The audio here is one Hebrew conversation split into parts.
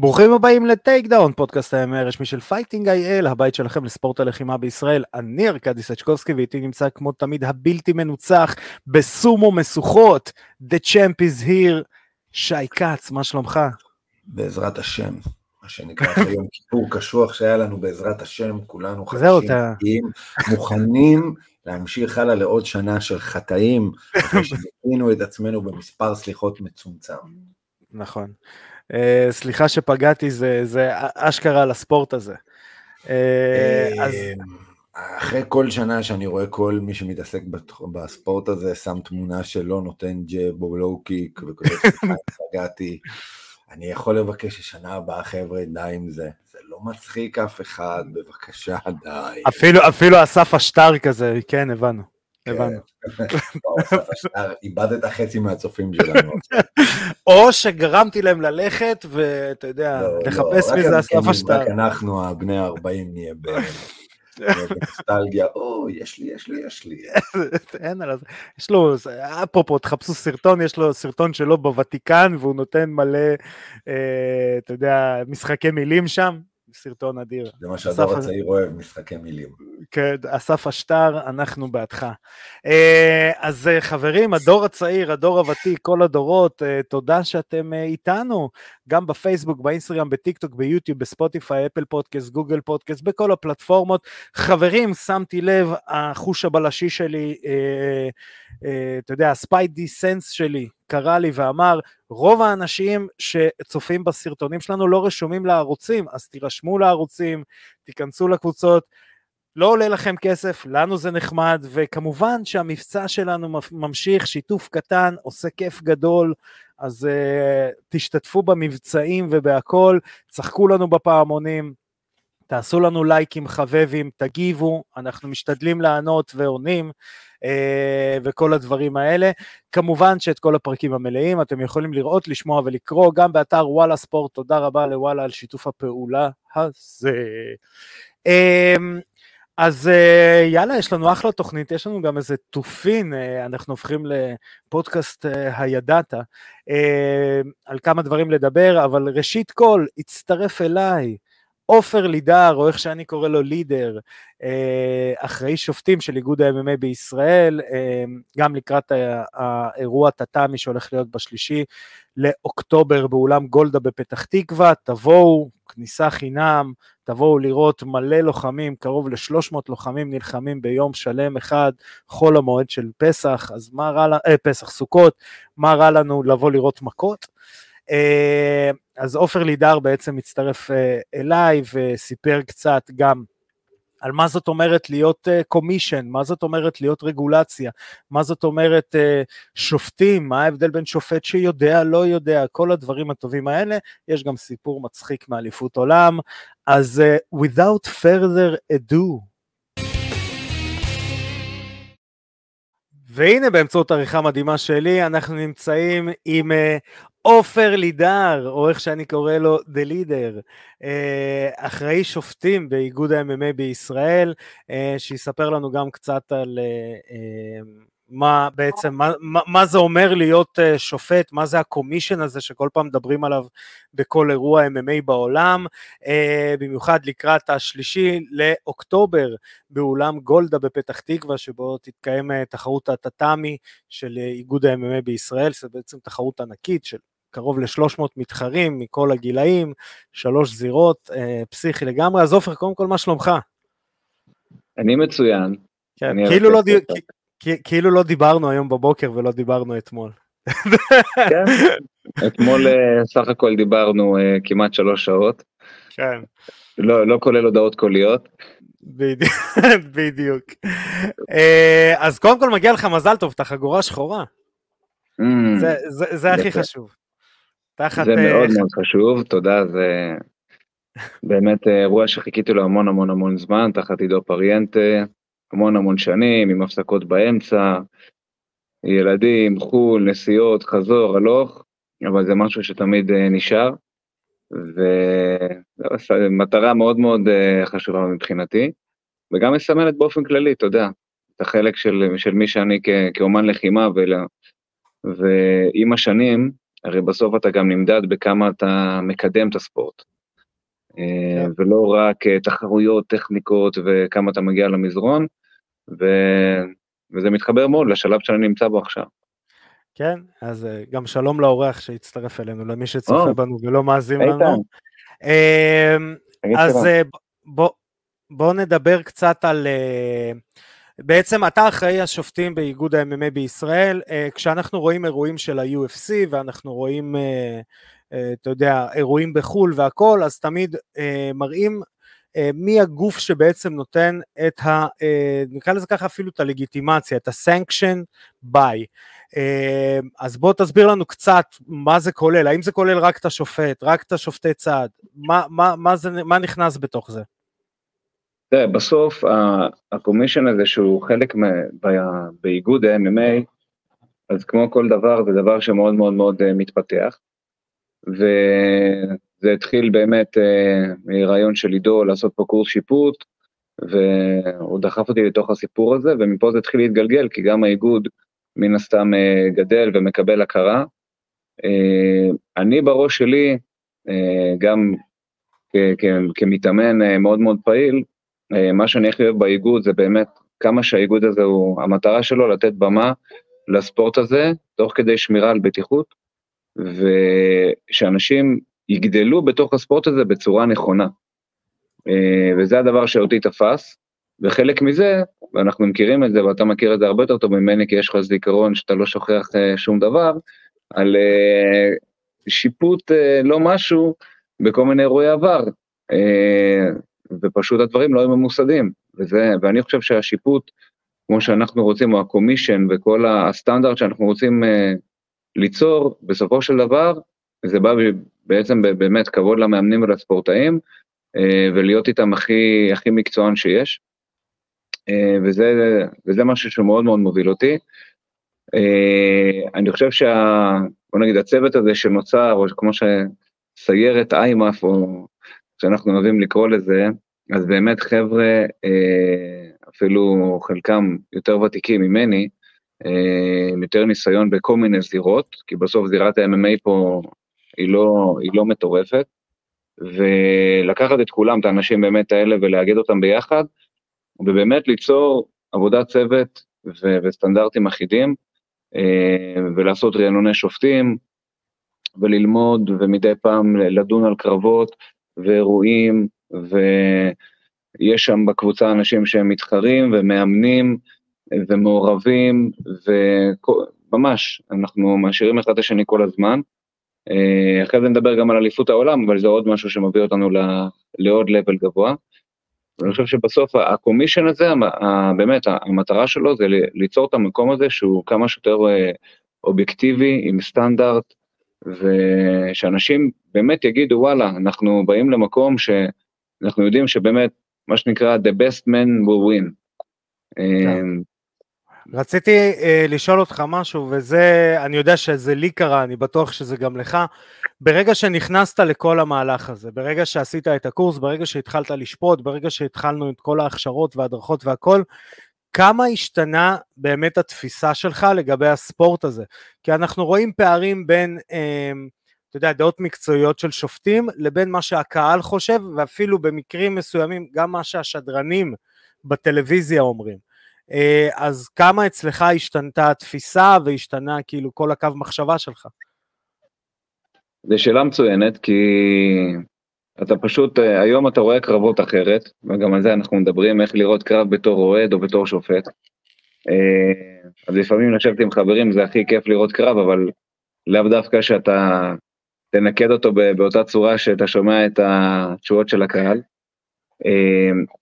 ברוכים הבאים לטייקדאון, פודקאסט הימי הרשמי של פייטינג איי-אל, הבית שלכם לספורט הלחימה בישראל. אני ארכדי סצ'קובסקי ואיתי נמצא כמו תמיד הבלתי מנוצח בסומו משוכות, The Champ is here, שי כץ, מה שלומך? בעזרת השם, מה שנקרא היום כיפור קשוח שהיה לנו בעזרת השם, כולנו חדשים, מוכנים להמשיך הלאה לעוד שנה של חטאים, אחרי שזיכינו את עצמנו במספר סליחות מצומצם. נכון. Uh, סליחה שפגעתי, זה, זה אשכרה על הספורט הזה. Uh, אז... אחרי כל שנה שאני רואה כל מי שמתעסק בספורט הזה, שם תמונה שלא נותן ג'ב או לואו קיק, וכותב סליחה, פגעתי, אני יכול לבקש ששנה הבאה, חבר'ה, די עם זה. זה לא מצחיק אף אחד, בבקשה, די. אפילו, אפילו אסף השטר כזה, כן, הבנו. הבנו. איבדת חצי מהצופים שלנו. או שגרמתי להם ללכת, ואתה יודע, לא, לא, לחפש מזה אסף השטר. רק אנחנו, הבני ה-40, נהיה בנוסטלגיה, או, יש לי, יש לי, יש לי. אין על זה. יש לו, אפרופו, תחפשו סרטון, יש לו סרטון שלו בוותיקן, והוא נותן מלא, אה, אתה יודע, משחקי מילים שם. סרטון אדיר. זה מה שהדור הצעיר אוהב, משחקי מילים. כן, אסף השטר, אנחנו בעדך. אה, אז אה, חברים, הדור הצעיר, הדור הוותיק, כל הדורות, אה, תודה שאתם איתנו, גם בפייסבוק, באינסטגרם, בטיקטוק, ביוטיוב, בספוטיפיי, אפל פודקאסט, גוגל פודקאסט, בכל הפלטפורמות. חברים, שמתי לב, החוש הבלשי שלי, אתה יודע, ה spidey sense שלי, קרא לי ואמר, רוב האנשים שצופים בסרטונים שלנו לא רשומים לערוצים, אז תירשמו לערוצים, תיכנסו לקבוצות, לא עולה לכם כסף, לנו זה נחמד, וכמובן שהמבצע שלנו ממשיך, שיתוף קטן, עושה כיף גדול, אז uh, תשתתפו במבצעים ובהכל, צחקו לנו בפעמונים, תעשו לנו לייקים חבבים, תגיבו, אנחנו משתדלים לענות ועונים. אה, וכל הדברים האלה. כמובן שאת כל הפרקים המלאים אתם יכולים לראות, לשמוע ולקרוא גם באתר וואלה ספורט, תודה רבה לוואלה על שיתוף הפעולה הזה. אמ, אז אה, יאללה, יש לנו אחלה תוכנית, יש לנו גם איזה תופין, אה, אנחנו הופכים לפודקאסט הידעת, על כמה דברים לדבר, אבל ראשית כל, הצטרף אליי עופר לידר, או איך שאני קורא לו לידר, אה, אחראי שופטים של איגוד ה-MMA בישראל, אה, גם לקראת האירוע טאטאמי שהולך להיות בשלישי לאוקטובר באולם גולדה בפתח תקווה, תבואו, כניסה חינם, תבואו לראות מלא לוחמים, קרוב ל-300 לוחמים נלחמים ביום שלם אחד, חול המועד של פסח, אז מה רע, לנו, אה, פסח, סוכות, מה רע לנו לבוא לראות מכות? אה, אז עופר לידר בעצם הצטרף אה, אליי וסיפר קצת גם על מה זאת אומרת להיות קומישן, uh, מה זאת אומרת להיות רגולציה, מה זאת אומרת שופטים, מה ההבדל בין שופט שיודע, לא יודע, כל הדברים הטובים האלה, יש גם סיפור מצחיק מאליפות עולם, אז without further ado, והנה באמצעות עריכה מדהימה שלי אנחנו נמצאים עם עופר לידר, או איך שאני קורא לו, The Leader, אה, אחראי שופטים באיגוד ה-MMA בישראל, אה, שיספר לנו גם קצת על אה, מה בעצם, מה, מה, מה זה אומר להיות שופט, מה זה הקומישן הזה שכל פעם מדברים עליו בכל אירוע MMA בעולם, במיוחד לקראת השלישי לאוקטובר באולם גולדה בפתח תקווה, שבו תתקיים תחרות הטאטאמי של איגוד ה-MMA בישראל, זו בעצם תחרות ענקית של קרוב ל-300 מתחרים מכל הגילאים, שלוש זירות, אה, פסיכי לגמרי. אז עופר, קודם כל, מה שלומך? אני מצוין. כן, אני כאילו, לא דיב... כאילו לא דיברנו היום בבוקר ולא דיברנו אתמול. כן, אתמול אה, סך הכל דיברנו אה, כמעט שלוש שעות. כן. לא, לא כולל הודעות קוליות. בדיוק, בדיוק. אה, אז קודם כל מגיע לך מזל טוב, אתה חגורה שחורה. Mm, זה, זה, זה הכי חשוב. תחת... זה מאוד מאוד חשוב, תודה, זה באמת אה, אירוע שחיכיתי לו המון המון המון זמן, תחת עידו פריאנטה, המון המון שנים, עם הפסקות באמצע, ילדים, חו"ל, נסיעות, חזור, הלוך, אבל זה משהו שתמיד אה, נשאר, ומטרה מאוד מאוד אה, חשובה מבחינתי, וגם מסמלת באופן כללי, אתה יודע, את החלק של, של מי שאני כ, כאומן לחימה, ול, ועם השנים, הרי בסוף אתה גם נמדד בכמה אתה מקדם את הספורט. אה, כן. ולא רק אה, תחרויות, טכניקות וכמה אתה מגיע למזרון, ו... וזה מתחבר מאוד לשלב שאני נמצא בו עכשיו. כן, אז אה, גם שלום לאורח שהצטרף אלינו, למי שצופה בנו ולא מאזין לנו. אמ, אז בוא, בוא נדבר קצת על... בעצם אתה אחראי השופטים באיגוד ה-MMA בישראל, כשאנחנו רואים אירועים של ה-UFC ואנחנו רואים אה, אתה יודע, אירועים בחו"ל והכל, אז תמיד אה, מראים אה, מי הגוף שבעצם נותן את ה... נקרא לזה ככה אפילו את הלגיטימציה, את ה-sanction by. אז בוא תסביר לנו קצת מה זה כולל, האם זה כולל רק את השופט, רק את השופטי צעד, מה, מה, מה, זה, מה נכנס בתוך זה? תראה, בסוף הקומישן הזה שהוא חלק באיגוד ה-MMA, אז כמו כל דבר זה דבר שמאוד מאוד מאוד מתפתח. וזה התחיל באמת אה, מרעיון של עידו לעשות פה קורס שיפוט, והוא דחף אותי לתוך הסיפור הזה, ומפה זה התחיל להתגלגל, כי גם האיגוד מן הסתם אה, גדל ומקבל הכרה. אה, אני בראש שלי, גם כמתאמן מאוד מאוד פעיל, מה שאני הכי אוהב באיגוד זה באמת כמה שהאיגוד הזה הוא, המטרה שלו לתת במה לספורט הזה, תוך כדי שמירה על בטיחות, ושאנשים יגדלו בתוך הספורט הזה בצורה נכונה. אה, וזה הדבר שאותי תפס, וחלק מזה, ואנחנו מכירים את זה, ואתה מכיר את זה הרבה יותר טוב ממני, כי יש לך זיכרון שאתה לא שוכח אה, שום דבר, על אה, שיפוט לא משהו בכל מיני אירועי עבר, ופשוט הדברים לא היו ממוסדים, וזה, ואני חושב שהשיפוט, כמו שאנחנו רוצים, או הקומישן וכל הסטנדרט שאנחנו רוצים ליצור, בסופו של דבר, זה בא בעצם באמת כבוד למאמנים ולספורטאים, אה, ולהיות איתם הכי, הכי מקצוען שיש. אה, וזה, וזה משהו שמאוד מאוד מוביל אותי. אה, אני חושב שה... בוא נגיד, הצוות הזה שנוצר, או כמו שסיירת איימאף, או שאנחנו אוהבים לקרוא לזה, אז באמת חבר'ה, אפילו חלקם יותר ותיקים ממני, אה, עם יותר ניסיון בכל מיני זירות, כי בסוף זירת ה-MMA פה היא לא, היא לא מטורפת, ולקחת את כולם, את האנשים באמת האלה, ולאגד אותם ביחד, ובאמת ליצור עבודת צוות ו- וסטנדרטים אחידים, אה, ולעשות רענוני שופטים, וללמוד, ומדי פעם לדון על קרבות ואירועים, ויש שם בקבוצה אנשים שהם מתחרים ומאמנים, ומעורבים, וממש, אנחנו מעשירים אחד את השני כל הזמן. אה, אחרי זה נדבר גם על אליפות העולם, אבל זה עוד משהו שמביא אותנו לעוד לבל גבוה. אני חושב שבסוף הקומישן הזה, באמת, המטרה שלו זה ליצור את המקום הזה שהוא כמה שיותר אה, אובייקטיבי, עם סטנדרט, ושאנשים באמת יגידו, וואלה, אנחנו באים למקום שאנחנו יודעים שבאמת, מה שנקרא, the best man will win. כן. רציתי uh, לשאול אותך משהו, וזה, אני יודע שזה לי קרה, אני בטוח שזה גם לך. ברגע שנכנסת לכל המהלך הזה, ברגע שעשית את הקורס, ברגע שהתחלת לשפוט, ברגע שהתחלנו את כל ההכשרות וההדרכות והכל, כמה השתנה באמת התפיסה שלך לגבי הספורט הזה? כי אנחנו רואים פערים בין, אה, אתה יודע, דעות מקצועיות של שופטים, לבין מה שהקהל חושב, ואפילו במקרים מסוימים גם מה שהשדרנים בטלוויזיה אומרים. אה, אז כמה אצלך השתנתה התפיסה והשתנה כאילו כל הקו מחשבה שלך? זו שאלה מצוינת, כי אתה פשוט, אה, היום אתה רואה קרבות אחרת, וגם על זה אנחנו מדברים, איך לראות קרב בתור אוהד או בתור שופט. אה, אז לפעמים לשבת עם חברים זה הכי כיף לראות קרב, אבל לאו דווקא שאתה תנקד אותו באותה צורה שאתה שומע את התשובות של הקהל.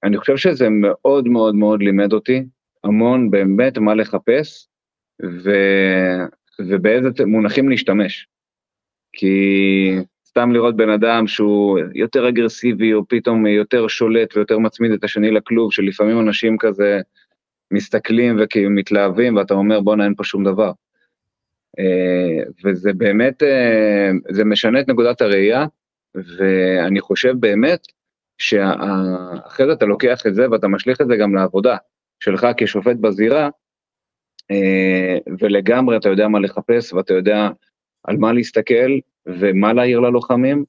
אני חושב שזה מאוד מאוד מאוד לימד אותי המון באמת מה לחפש ו... ובאיזה מונחים להשתמש. כי סתם לראות בן אדם שהוא יותר אגרסיבי, או פתאום יותר שולט ויותר מצמיד את השני לכלוב, שלפעמים אנשים כזה מסתכלים וכאילו מתלהבים, ואתה אומר בואנה אין פה שום דבר. אה, וזה באמת, אה, זה משנה את נקודת הראייה, ואני חושב באמת שאחרי זה אתה לוקח את זה ואתה משליך את זה גם לעבודה. שלך כשופט בזירה, אה, ולגמרי אתה יודע מה לחפש ואתה יודע על מה להסתכל ומה להעיר ללוחמים,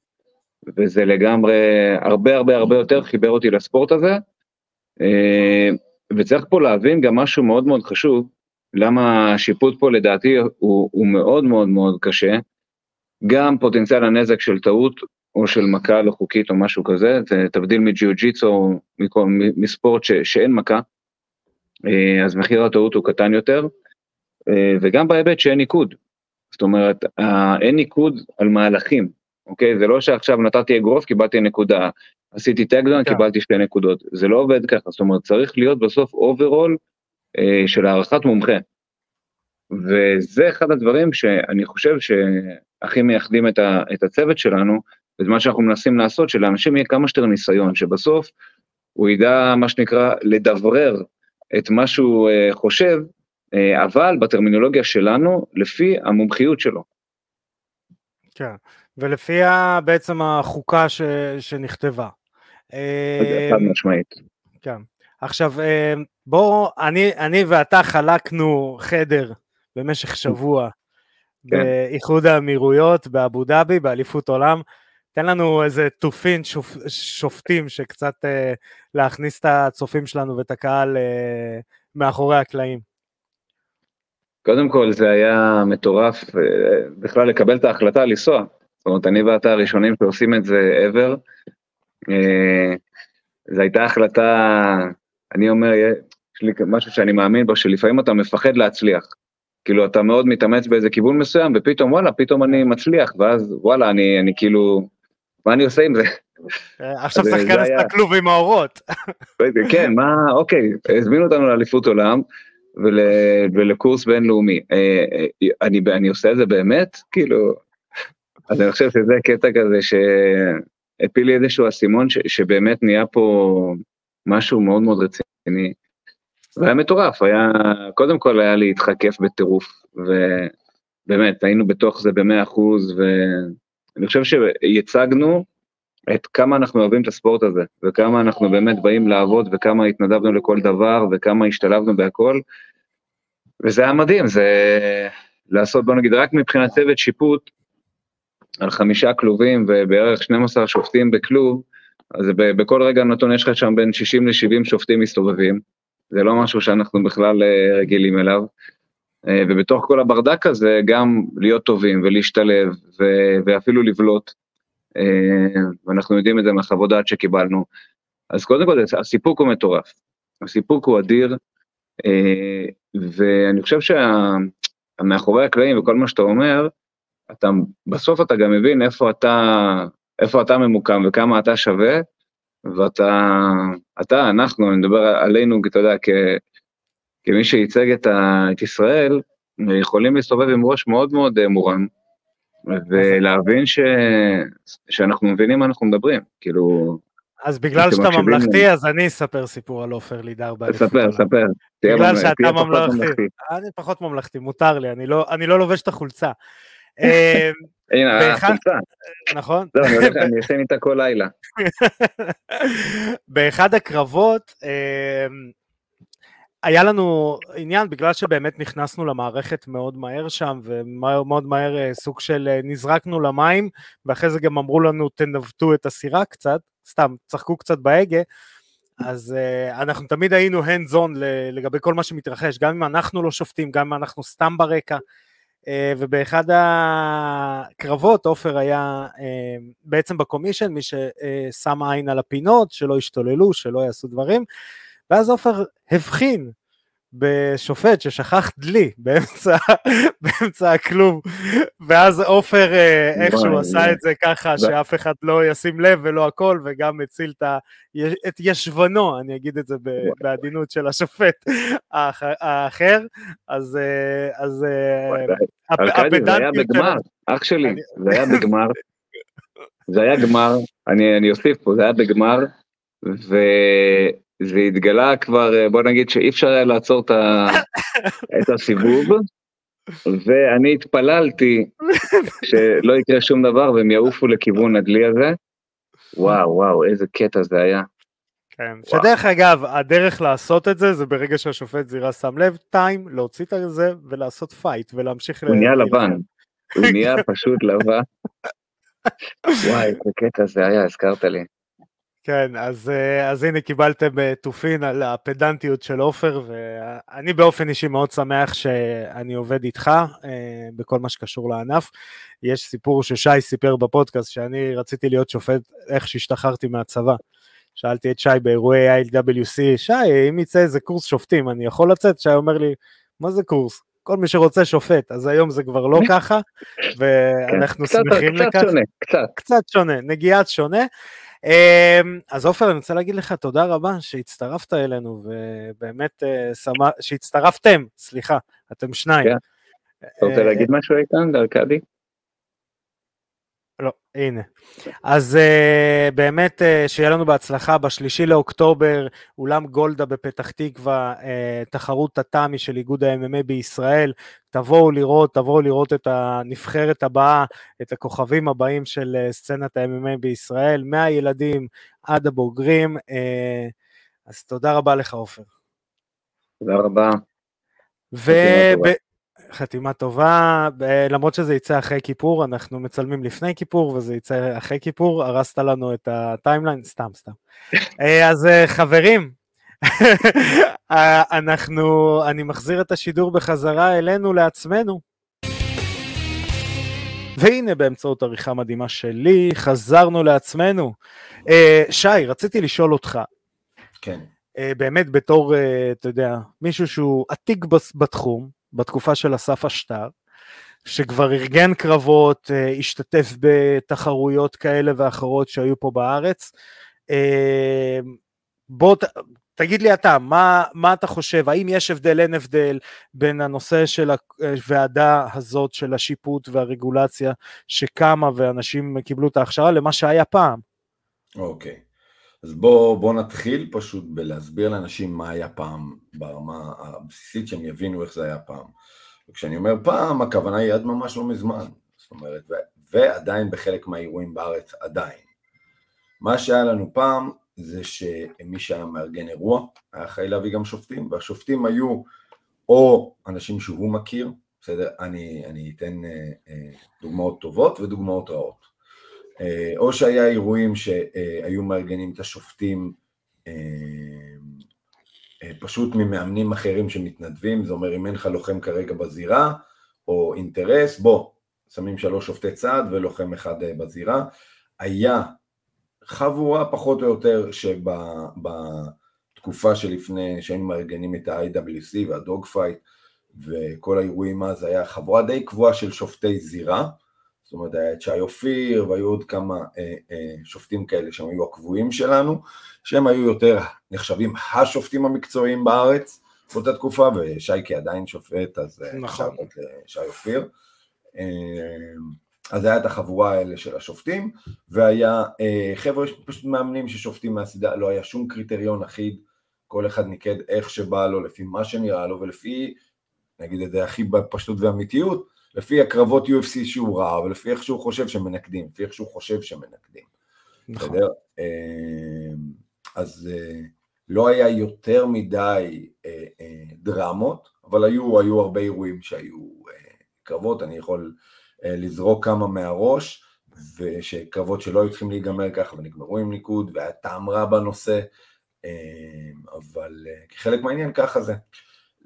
וזה לגמרי הרבה הרבה הרבה יותר חיבר אותי לספורט הזה. אה, וצריך פה להבין גם משהו מאוד מאוד חשוב, למה השיפוט פה לדעתי הוא, הוא מאוד מאוד מאוד קשה. גם פוטנציאל הנזק של טעות או של מכה לא חוקית או משהו כזה, זה תבדיל מג'יוג'יצו או מספורט ש, שאין מכה, אה, אז מחיר הטעות הוא קטן יותר, אה, וגם בהיבט שאין ניקוד. זאת אומרת, אין ניקוד על מהלכים, אוקיי? זה לא שעכשיו נתתי אגרוף, קיבלתי נקודה, עשיתי takedown, כן. קיבלתי שתי נקודות. זה לא עובד ככה, זאת אומרת, צריך להיות בסוף overall אה, של הערכת מומחה. וזה אחד הדברים שאני חושב שהכי מייחדים את, ה, את הצוות שלנו, וזה מה שאנחנו מנסים לעשות, שלאנשים יהיה כמה שיותר ניסיון, שבסוף הוא ידע, מה שנקרא, לדברר את מה שהוא אה, חושב, אה, אבל בטרמינולוגיה שלנו, לפי המומחיות שלו. כן, ולפי בעצם החוקה ש, שנכתבה. אה, חד משמעית. כן. עכשיו, אה, בוא, אני, אני ואתה חלקנו חדר במשך שבוע כן. באיחוד האמירויות, באבו דאבי, באליפות עולם. תן לנו איזה תופין שופ, שופטים שקצת אה, להכניס את הצופים שלנו ואת הקהל אה, מאחורי הקלעים. קודם כל זה היה מטורף אה, בכלל לקבל את ההחלטה לנסוע. זאת אומרת, אני ואתה הראשונים שעושים את זה ever. אה, זו הייתה החלטה, אני אומר, יש לי משהו שאני מאמין בו, שלפעמים אתה מפחד להצליח. כאילו אתה מאוד מתאמץ באיזה כיוון מסוים, ופתאום וואלה, פתאום אני מצליח, ואז וואלה, אני, אני כאילו, מה אני עושה עם זה? אה, עכשיו צריך להיכנס לכלוב עם האורות. כן, מה, אוקיי, הזמינו אותנו לאליפות עולם ול, ולקורס בינלאומי. אה, אני, אני עושה את זה באמת? כאילו, אז אני חושב שזה קטע כזה ש... הפיל לי איזשהו אסימון ש, שבאמת נהיה פה משהו מאוד מאוד רציני. זה היה מטורף, היה, קודם כל היה להתחכף בטירוף, ובאמת, היינו בתוך זה במאה אחוז, ואני חושב שיצגנו את כמה אנחנו אוהבים את הספורט הזה, וכמה אנחנו באמת באים לעבוד, וכמה התנדבנו לכל דבר, וכמה השתלבנו בהכל, וזה היה מדהים, זה לעשות, בוא נגיד, רק מבחינת צוות שיפוט, על חמישה כלובים ובערך 12 שופטים בכלוב, אז בכל רגע נתון יש לך שם בין 60 ל-70 שופטים מסתובבים, זה לא משהו שאנחנו בכלל אה, רגילים אליו. אה, ובתוך כל הברדק הזה גם להיות טובים ולהשתלב ו- ואפילו לבלוט. אה, ואנחנו יודעים את זה מהחוות דעת שקיבלנו. אז קודם כל הסיפוק הוא מטורף, הסיפוק הוא אדיר, ואני חושב שמאחורי הקלעים וכל מה שאתה אומר, אתה, בסוף אתה גם מבין איפה אתה, איפה אתה ממוקם וכמה אתה שווה, ואתה, אתה, אנחנו, אני מדבר עלינו, אתה יודע, כ, כמי שייצג את, ה, את ישראל, יכולים להסתובב עם ראש מאוד מאוד אה, מורם, ולהבין ש, שאנחנו מבינים מה אנחנו מדברים, כאילו... אז בגלל שאתה ממלכתי, אז אני אספר סיפור על עופר לידר באליפות. ספר, ספר. בגלל שאתה ממלכתי. אני פחות ממלכתי, מותר לי, אני לא, לא לובש את החולצה. אמ, הנה, החולצה. נכון. זהו, אני ישן איתה כל לילה. באחד הקרבות, אמ, היה לנו עניין, בגלל שבאמת נכנסנו למערכת מאוד מהר שם, ומאוד מהר אה, סוג של אה, נזרקנו למים, ואחרי זה גם אמרו לנו תנווטו את הסירה קצת, סתם, צחקו קצת בהגה, אז uh, אנחנו תמיד היינו hands on לגבי כל מה שמתרחש, גם אם אנחנו לא שופטים, גם אם אנחנו סתם ברקע, אה, ובאחד הקרבות עופר היה אה, בעצם בקומישן, מי ששם עין על הפינות, שלא ישתוללו, שלא יעשו דברים, ואז עופר הבחין בשופט ששכח דלי באמצע, באמצע הכלוב, ואז עופר אה, איכשהו עשה את זה ככה שאף אחד לא ישים לב ולא הכל, וגם הציל את ישבנו, אני אגיד את זה בעדינות של השופט האחר, אז... אה, אז אה, היה בגמר, אח שלי, זה היה בגמר, זה היה גמר, אני אוסיף פה, זה היה בגמר, זה התגלה כבר, אה, בוא נגיד שאי אפשר היה לעצור את, ה... את הסיבוב, ואני התפללתי שלא יקרה שום דבר והם יעופו לכיוון הדלי הזה. וואו, וואו, איזה קטע זה היה. כן, שדרך אגב, הדרך לעשות את זה, זה ברגע שהשופט זירה שם לב, time, להוציא את זה ולעשות fight ולהמשיך... הוא נהיה לבן. הוא נהיה פשוט לבן. וואי, איזה קטע זה היה, הזכרת לי. כן, אז, אה, אז הנה קיבלתם אה, תופין על הפדנטיות של עופר, ואני באופן אישי מאוד שמח שאני עובד איתך אה, בכל מה שקשור לענף. יש סיפור ששי סיפר בפודקאסט שאני רציתי להיות שופט איך שהשתחררתי מהצבא. שאלתי את שי באירועי ILWC, שי, אם יצא איזה קורס שופטים, אני יכול לצאת? שי אומר לי, מה זה קורס? כל מי שרוצה שופט, אז היום זה כבר לא ככה, ואנחנו כן, שמחים לכך. קצת שונה, קצת. קצת שונה, נגיעת שונה. אמ, אז עופר, אני רוצה להגיד לך תודה רבה שהצטרפת אלינו, ובאמת אה, שהצטרפתם, סליחה, אתם שניים. כן. אתה רוצה אה, להגיד משהו איתן, לארכדי? לא, הנה. אז uh, באמת uh, שיהיה לנו בהצלחה בשלישי לאוקטובר, אולם גולדה בפתח תקווה, uh, תחרות הטאמי של איגוד ה-MMA בישראל. תבואו לראות, תבואו לראות את הנבחרת הבאה, את הכוכבים הבאים של uh, סצנת ה-MMA בישראל, מהילדים עד הבוגרים. Uh, אז תודה רבה לך, עופר. תודה רבה. וב... חתימה טובה, למרות שזה יצא אחרי כיפור, אנחנו מצלמים לפני כיפור וזה יצא אחרי כיפור, הרסת לנו את הטיימליין, סתם, סתם. אה, אז אה, חברים, אה, אנחנו, אני מחזיר את השידור בחזרה אלינו, לעצמנו. והנה באמצעות עריכה מדהימה שלי, חזרנו לעצמנו. שי, רציתי לשאול אותך. כן. באמת בתור, אתה יודע, מישהו שהוא עתיק בתחום, בתקופה של אסף אשטר, שכבר ארגן קרבות, אה, השתתף בתחרויות כאלה ואחרות שהיו פה בארץ. אה, בוא ת, תגיד לי אתה, מה, מה אתה חושב, האם יש הבדל, אין הבדל בין הנושא של הוועדה הזאת של השיפוט והרגולציה שקמה ואנשים קיבלו את ההכשרה למה שהיה פעם? אוקיי, okay. אז בואו בוא נתחיל פשוט בלהסביר לאנשים מה היה פעם ברמה הבסיסית, שהם יבינו איך זה היה פעם. וכשאני אומר פעם, הכוונה היא עד ממש לא מזמן. זאת אומרת, ו- ועדיין בחלק מהאירועים בארץ, עדיין. מה שהיה לנו פעם, זה שמי שהיה מארגן אירוע, היה אחראי להביא גם שופטים, והשופטים היו או אנשים שהוא מכיר, בסדר? אני, אני אתן אה, אה, דוגמאות טובות ודוגמאות רעות. אה, או שהיה אירועים שהיו מארגנים את השופטים אה, אה, פשוט ממאמנים אחרים שמתנדבים, זה אומר אם אין לך לוחם כרגע בזירה או אינטרס, בוא, שמים שלוש שופטי צד ולוחם אחד בזירה. היה חבורה פחות או יותר שבתקופה שלפני שהיינו מארגנים את ה-IWC והדוג פייט וכל האירועים אז היה חבורה די קבועה של שופטי זירה, זאת אומרת היה את שי אופיר והיו עוד כמה אה, אה, שופטים כאלה שהם היו הקבועים שלנו, שהם היו יותר נחשבים השופטים המקצועיים בארץ באותה תקופה, ושייקי עדיין שופט, אז אה, נכון. שי אופיר. אה, אז היה את החבורה האלה של השופטים, והיה אה, חבר'ה פשוט מאמנים ששופטים מהסדרה, לא היה שום קריטריון אחיד, כל אחד ניקד איך שבא לו, לפי מה שנראה לו, ולפי, נגיד את זה הכי בפשטות ואמיתיות, לפי הקרבות UFC שהוא ראה, ולפי איך שהוא חושב שמנקדים, לפי איך שהוא חושב שמנקדים. נכון. אמ, אז אה, לא היה יותר מדי אה, אה, דרמות, אבל היו, היו הרבה אירועים שהיו קרבות, אני יכול לזרוק כמה מהראש, ושקרבות שלא היו צריכים להיגמר ככה ונגמרו עם ניקוד, והיה טעם רע בנושא, אמ, אבל כחלק מהעניין ככה זה.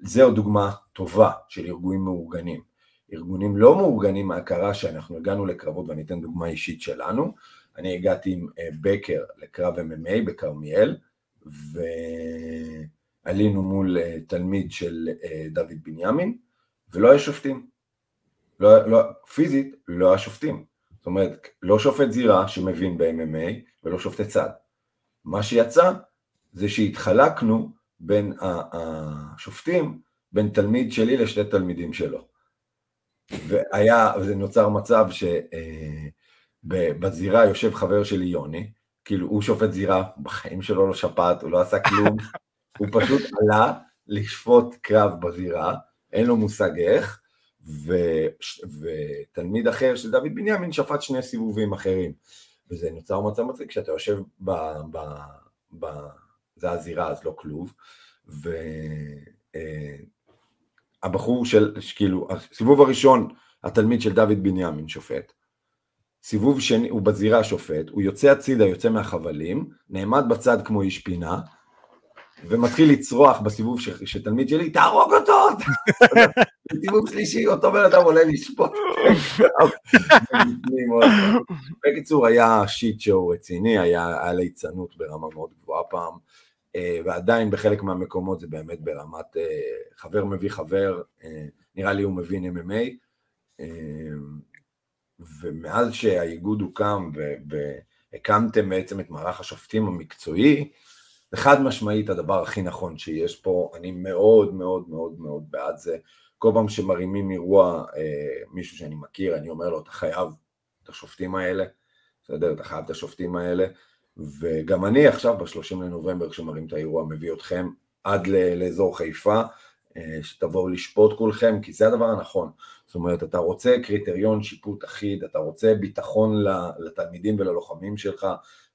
זו דוגמה טובה של ארגונים מאורגנים. ארגונים לא מאורגנים מההכרה שאנחנו הגענו לקרבות, ואני אתן דוגמה אישית שלנו. אני הגעתי עם אה, בקר לקרב MMA בכרמיאל, ועלינו מול אה, תלמיד של אה, דוד בנימין, ולא היה שופטים. לא, לא, פיזית לא היה שופטים. זאת אומרת, לא שופט זירה שמבין ב-MMA ולא שופטי צד. מה שיצא זה שהתחלקנו בין השופטים, בין תלמיד שלי לשתי תלמידים שלו. והיה, וזה נוצר מצב שבזירה יושב חבר שלי יוני, כאילו הוא שופט זירה, בחיים שלו לא שפט, הוא לא עשה כלום, הוא פשוט עלה לשפוט קרב בזירה, אין לו מושג איך, ו, ותלמיד אחר של דוד בנימין שפט שני סיבובים אחרים. וזה נוצר מצב מצחיק, כשאתה יושב ב... ב, ב זה הזירה, אז לא כלוב, ו... הבחור של, כאילו, הסיבוב הראשון התלמיד של דוד בנימין שופט, סיבוב שני, הוא בזירה שופט, הוא יוצא הצידה, יוצא מהחבלים, נעמד בצד כמו איש פינה, ומתחיל לצרוח בסיבוב של תלמיד שלי, תהרוג אותו! בסיבוב שלישי אותו בן אדם עולה לשפוט. בקיצור, היה שיט שואו רציני, היה ליצנות ברמה מאוד גבוהה פעם, ועדיין בחלק מהמקומות זה באמת ברמת אה, חבר מביא חבר, אה, נראה לי הוא מבין MMA, ומאז שהאיגוד הוקם והקמתם בעצם את מערך השופטים המקצועי, זה חד משמעית הדבר הכי נכון שיש פה, אני מאוד מאוד מאוד מאוד בעד זה. כל פעם שמרימים אירוע, אה, מישהו שאני מכיר, אני אומר לו, אתה חייב את השופטים האלה, בסדר? אתה חייב את השופטים האלה, וגם אני עכשיו ב-30 לנובמבר, כשמרים את האירוע, מביא אתכם עד לאזור חיפה, אה, שתבואו לשפוט כולכם, כי זה הדבר הנכון. זאת אומרת, אתה רוצה קריטריון שיפוט אחיד, אתה רוצה ביטחון לתלמידים וללוחמים שלך,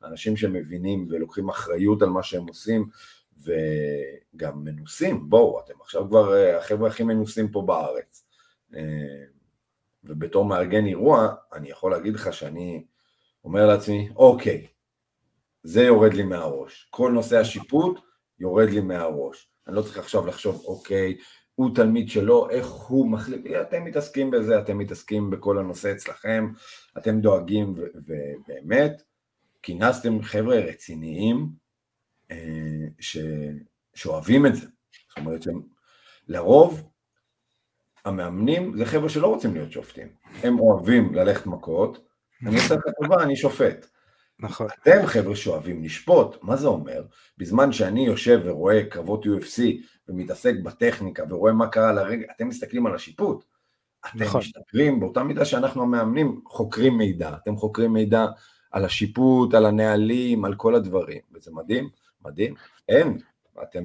אנשים שמבינים ולוקחים אחריות על מה שהם עושים, וגם מנוסים, בואו, אתם עכשיו כבר אה, החבר'ה הכי מנוסים פה בארץ. אה, ובתור מארגן אירוע, אני יכול להגיד לך שאני אומר לעצמי, אוקיי, זה יורד לי מהראש. כל נושא השיפוט יורד לי מהראש. אני לא צריך עכשיו לחשוב, אוקיי, הוא תלמיד שלו, איך הוא מחליט, אתם מתעסקים בזה, אתם מתעסקים בכל הנושא אצלכם, אתם דואגים, ובאמת, כינסתם חבר'ה רציניים אה. שאוהבים את זה. זאת אומרת שהם, לרוב, המאמנים זה חבר'ה שלא רוצים להיות שופטים, הם אוהבים ללכת מכות, אני עושה לך טובה, אני שופט. נכון. אתם חבר'ה שאוהבים לשפוט, מה זה אומר? בזמן שאני יושב ורואה קרבות UFC ומתעסק בטכניקה ורואה מה קרה לרגע, אתם מסתכלים על השיפוט. אתם נכון. משתפרים באותה מידה שאנחנו המאמנים חוקרים מידע, אתם חוקרים מידע על השיפוט, על הנהלים, על כל הדברים, וזה מדהים, מדהים. אין, אתם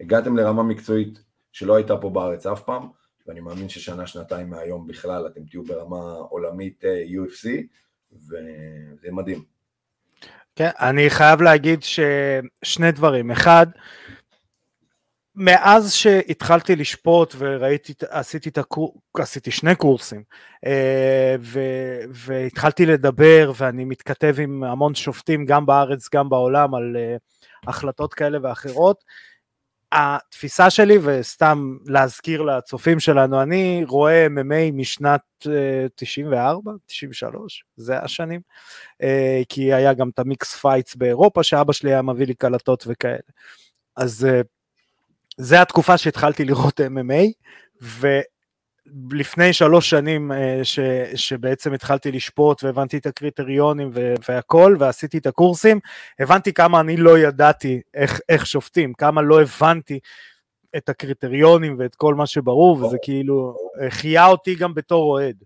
הגעתם לרמה מקצועית שלא הייתה פה בארץ אף פעם, ואני מאמין ששנה, שנתיים מהיום בכלל אתם תהיו ברמה עולמית אה, UFC, וזה מדהים. כן, אני חייב להגיד ששני דברים. אחד, מאז שהתחלתי לשפוט וראיתי, עשיתי, הקור... עשיתי שני קורסים אה, ו... והתחלתי לדבר ואני מתכתב עם המון שופטים גם בארץ גם בעולם על אה, החלטות כאלה ואחרות, התפיסה שלי, וסתם להזכיר לצופים שלנו, אני רואה MMA משנת 94, אה, 93, זה השנים, אה, כי היה גם את ה mix fights באירופה, שאבא שלי היה מביא לי קלטות וכאלה. אז אה, זה התקופה שהתחלתי לראות MMA, ו... לפני שלוש שנים אה, ש, שבעצם התחלתי לשפוט והבנתי את הקריטריונים והכל ועשיתי את הקורסים, הבנתי כמה אני לא ידעתי איך, איך שופטים, כמה לא הבנתי את הקריטריונים ואת כל מה שברור, וזה כאילו חייה אותי גם בתור אוהד.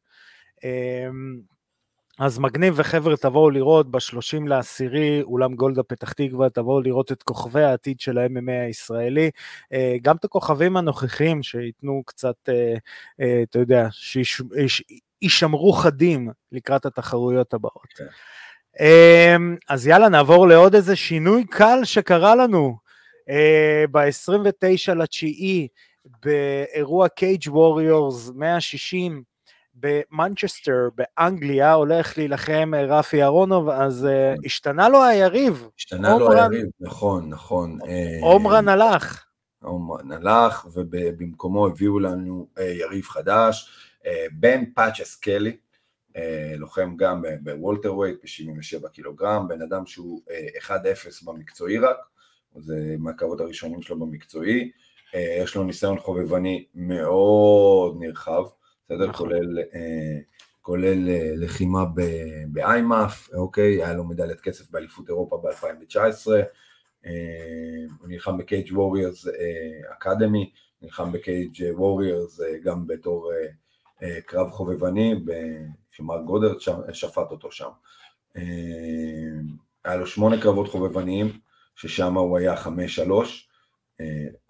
אז מגניב וחבר'ה תבואו לראות ב-30 לעשירי אולם גולדה פתח תקווה, תבואו לראות את כוכבי העתיד של ה-MMA הישראלי, אה, גם את הכוכבים הנוכחים שייתנו קצת, אה, אה, אתה יודע, שישמרו חדים לקראת התחרויות הבאות. Okay. כן. אמ, אז יאללה, נעבור לעוד איזה שינוי קל שקרה לנו. ב-29 לתשיעי, באירוע קייג' ווריורס 160, במנצ'סטר, באנגליה, הולך להילחם אה, רפי אהרונוב, אז uh, השתנה לו היריב. השתנה לו היריב, נכון, נכון. אה, עומרן הלך. עומרן הלך, ובמקומו הביאו לנו uh, יריב חדש, אה, בן פאצ'ס קלי, אה, לוחם גם ב welterweight, ב-77 קילוגרם, בן אדם שהוא אה, 1-0 במקצועי רק, זה מהקרבות הראשונים שלו במקצועי, אה, יש לו ניסיון חובבני מאוד נרחב, בסדר? נכון. כולל, אה, כולל אה, לחימה ב-IMMAF, אוקיי? היה לו מדליית כסף באליפות אירופה ב-2019, אה, הוא נלחם בקייג' ווריורס אקדמי, נלחם בקייג' ווריורס גם בתור קרב חובבני, שמר גודרד שפט אותו שם. היה לו שמונה קרבות חובבניים, ששם הוא היה חמש שלוש,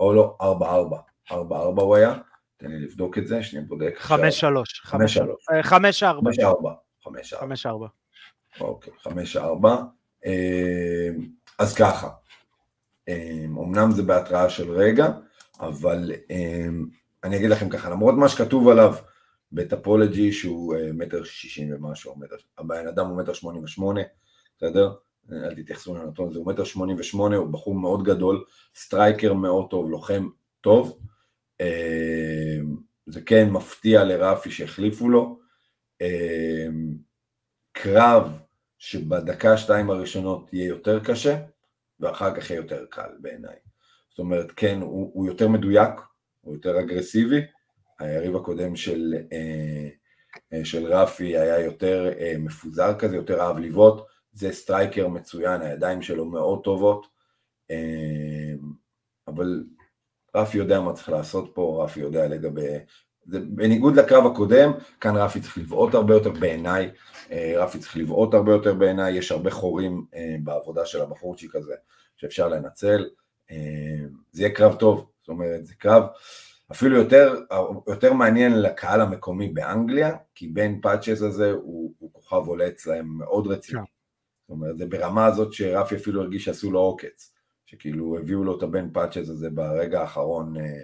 או לא, ארבע ארבע, ארבע ארבע הוא היה, תן לי לבדוק את זה, שנייה בודק. חמש שלוש. חמש שלוש. אה, חמש ארבע. חמש ארבע. חמש ארבע. אוקיי, חמש ארבע. אה, אז ככה, אה, אמנם זה בהתראה של רגע, אבל אני אגיד לכם ככה, למרות מה שכתוב עליו ב-Tapology שהוא מטר שישים ומשהו, הבן אדם הוא מטר שמונים ושמונה, בסדר? אל תתייחסו לנתון הזה, הוא מטר שמונים ושמונה, הוא בחור מאוד גדול, striker מאוד טוב, לוחם טוב, זה כן מפתיע לרפי שהחליפו לו, קרב שבדקה שתיים הראשונות יהיה יותר קשה, ואחר כך יהיה יותר קל בעיניי. זאת אומרת, כן, הוא, הוא יותר מדויק, הוא יותר אגרסיבי, היריב הקודם של, אה, אה, של רפי היה יותר אה, מפוזר כזה, יותר אהב לבעוט, זה striker מצוין, הידיים שלו מאוד טובות, אבל רפי יודע מה צריך לעשות פה, רפי יודע לגבי... זה בניגוד לקרב הקודם, כאן רפי צריך לבעוט הרבה יותר בעיניי, רפי צריך לבעוט הרבה יותר בעיניי, יש הרבה חורים בעבודה של הבחורצ'יק הזה שאפשר לנצל, זה יהיה קרב טוב, זאת אומרת, זה קרב אפילו יותר, יותר מעניין לקהל המקומי באנגליה, כי בן פאצ'ס הזה הוא, הוא כוכב עולה אצלהם מאוד רציני. כן. זאת אומרת, זה ברמה הזאת שרפי אפילו הרגיש שעשו לו עוקץ, שכאילו הביאו לו את הבן פאצ'ס הזה ברגע האחרון אה,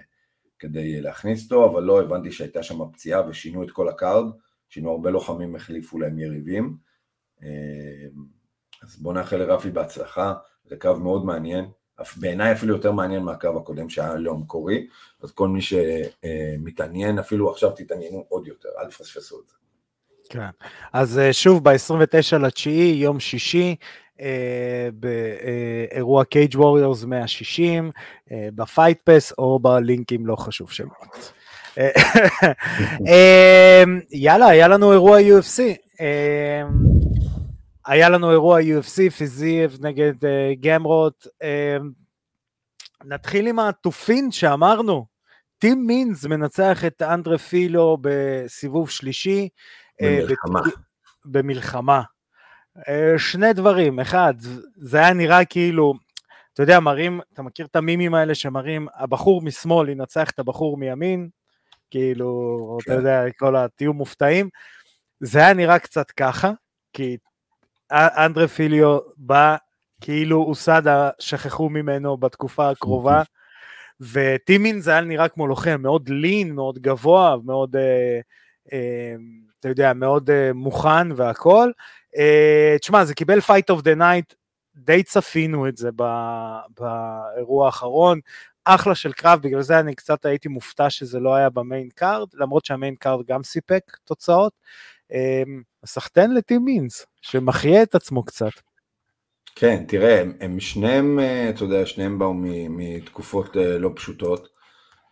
כדי להכניס אותו, אבל לא הבנתי שהייתה שם פציעה ושינו את כל ה card, שינו הרבה לוחמים, החליפו להם יריבים. אה, אז בואו נאחל לרפי בהצלחה, זה קו מאוד מעניין, בעיניי אפילו יותר מעניין מהקו הקודם שהיה לא מקורי, אז כל מי שמתעניין, אפילו עכשיו תתעניינו עוד יותר, אל תפספסו את זה. כן, אז אה, שוב ב-29 לתשיעי, יום שישי, באירוע Cage Warriors 160, ב Fight Pass או בלינקים, לא חשוב שמות. אה, יאללה, היה לנו אירוע UFC. היה לנו אירוע UFC, פיזייב נגד uh, גמרוט. Uh, נתחיל עם התופין שאמרנו. טים מינס מנצח את אנדרה פילו בסיבוב שלישי. אה, במלחמה. במלחמה. Uh, שני דברים, אחד, זה היה נראה כאילו, אתה יודע, מראים, אתה מכיר את המימים האלה שמראים, הבחור משמאל ינצח את הבחור מימין, כאילו, כן. אתה יודע, כל התהיו מופתעים. זה היה נראה קצת ככה, כי אנדרה פיליו בא כאילו אוסדה שכחו ממנו בתקופה הקרובה, וטימין זה היה נראה כמו לוחם, מאוד לין, מאוד גבוה, מאוד, אה, אה, אתה יודע, מאוד אה, מוכן והכל. אה, תשמע, זה קיבל fight of the night, די צפינו את זה באירוע האחרון, אחלה של קרב, בגלל זה אני קצת הייתי מופתע שזה לא היה ב main card, למרות שה main card גם סיפק תוצאות. אמ, סחטיין לטים מינס, שמחיה את עצמו קצת. כן, תראה, הם, הם שניהם, אה, אתה יודע, שניהם באו מתקופות אה, לא פשוטות,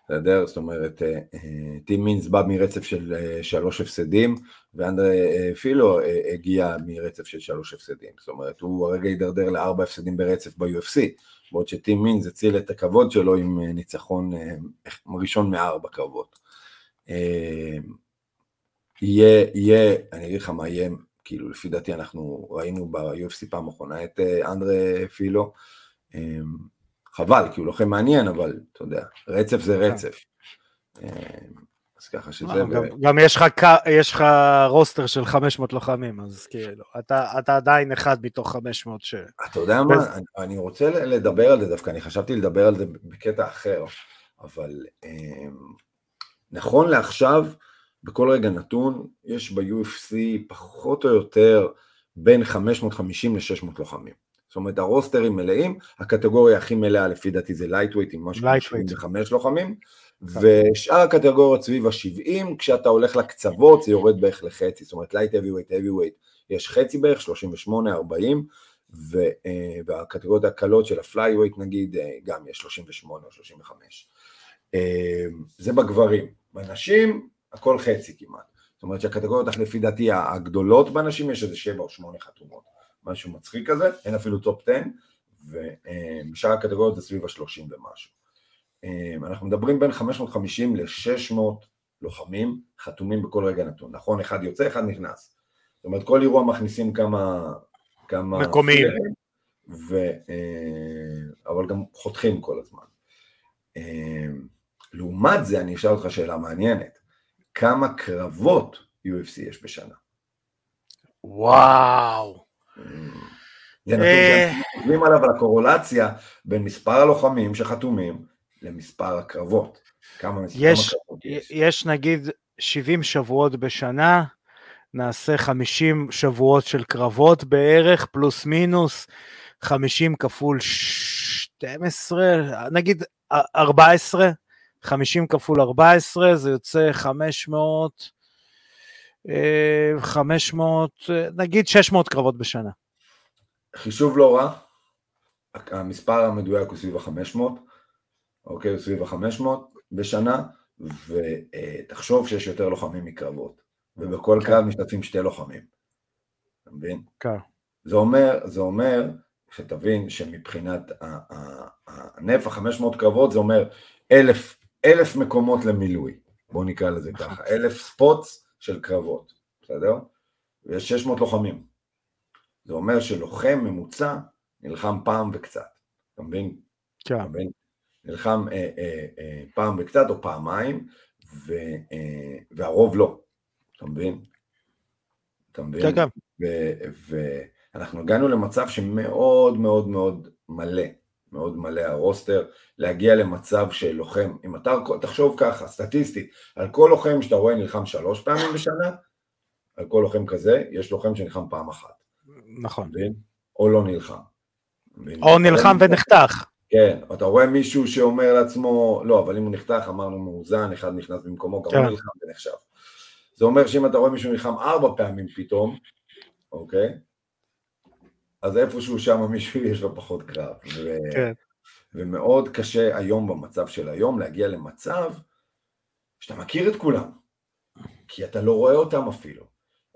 בסדר? זאת אומרת, אה, טים מינס בא מרצף של שלוש הפסדים, ואנדרי פילו הגיע מרצף של שלוש הפסדים. זאת אומרת, הוא הרגע הידרדר לארבע הפסדים ברצף ב-UFC, בעוד שטים מינס הציל את הכבוד שלו עם ניצחון ראשון מארבע קרבות. יהיה, יהיה, אני אגיד לך מה יהיה, כאילו לפי דעתי אנחנו ראינו ב-UFC פעם אחרונה את אה, אנדרה פילו, חבל, כי הוא לוחם מעניין, אבל אתה יודע, רצף זה כן. רצף. אמ, אז ככה שזה... גם, ו... גם יש, לך, roster של 500 לוחמים, אז כאילו, אתה, עדיין אחד מתוך 500 ש... אתה יודע מה, אני, אני רוצה לדבר על זה דווקא, אני חשבתי לדבר על זה בקטע אחר, אבל אמ, נכון לעכשיו, בכל רגע נתון יש ב-UFC פחות או יותר בין 550 ל-600 לוחמים. זאת אומרת הרוסטרים מלאים, הקטגוריה הכי מלאה לפי דעתי זה lightweight עם משהו כמו 75 לוחמים, ושאר הקטגוריות סביב ה-70, כשאתה הולך לקצוות זה יורד בערך לחצי, זאת אומרת light heavyweight heavyweight יש חצי בערך, 38, 40, והקטגוריות הקלות של ה flyweight נגיד אה, גם יש 38 או 35. אה, זה בגברים. בנשים הכל חצי כמעט. זאת אומרת שהקטגוריות לפי דעתי הגדולות בנשים יש איזה שבע או שמונה חתומות, משהו מצחיק כזה, אין אפילו top 10, ובשאר הקטגוריות זה סביב השלושים ומשהו. אנחנו מדברים בין 550 ל-600 לוחמים חתומים בכל רגע נתון, נכון? אחד יוצא, אחד נכנס. זאת אומרת, כל אירוע מכניסים כמה... כמה מקומיים. ו... אבל גם חותכים כל הזמן. לעומת זה, אני אשאל אותך שאלה מעניינת. כמה קרבות UFC יש בשנה. וואו. זה נתון אה. שאנחנו חושבים עליו, על הקורולציה בין מספר הלוחמים שחתומים למספר הקרבות. כמה, יש, כמה קרבות יש? יש נגיד 70 שבועות בשנה, נעשה 50 שבועות של קרבות בערך, פלוס מינוס, 50 כפול 12, נגיד 14, 50 כפול 14, זה יוצא 500, 500, אה, נגיד 600 קרבות בשנה. חישוב לא רע, המספר המדויק הוא סביב ה-500, אוקיי, הוא סביב ה-500 בשנה, ותחשוב שיש יותר לוחמים מקרבות, ובכל כן. קרב משתתפים שתי לוחמים, אתה מבין? כן. זה אומר, זה אומר, שתבין שמבחינת הנפח 500 קרבות זה אומר אלף, אלף מקומות למילוי, בואו נקרא לזה. ככה, אלף ספוטס של קרבות, בסדר? ויש 600 לוחמים. זה אומר שלוחם ממוצע נלחם פעם וקצת, אתה מבין? כן. אתה מבין? נלחם אה, אה, אה, פעם וקצת או פעמיים, ו, אה, והרוב לא, אתה מבין? אתה מבין? כן, כן. ואנחנו הגענו למצב שמאוד מאוד מאוד מלא, מאוד מלא הרוסטר, להגיע למצב של לוחם, אם אתה תחשוב ככה, סטטיסטית, על כל לוחם שאתה רואה נלחם שלוש פעמים בשנה, על כל לוחם כזה, יש לוחם שנלחם פעם אחת. נכון. מבין? או לא נלחם. או נלחם ונחתך. כן, אתה רואה מישהו שאומר לעצמו, לא, אבל אם הוא נחתך, אמרנו מאוזן, אחד נכנס במקומו, גם הוא כן. נלחם ונחשב. זה אומר שאם אתה רואה מישהו נלחם ארבע פעמים פתאום, אוקיי? אז איפשהו שם מישהו יש לו פחות קרב. ו... כן. ומאוד קשה היום במצב של היום להגיע למצב שאתה מכיר את כולם, כי אתה לא רואה אותם אפילו.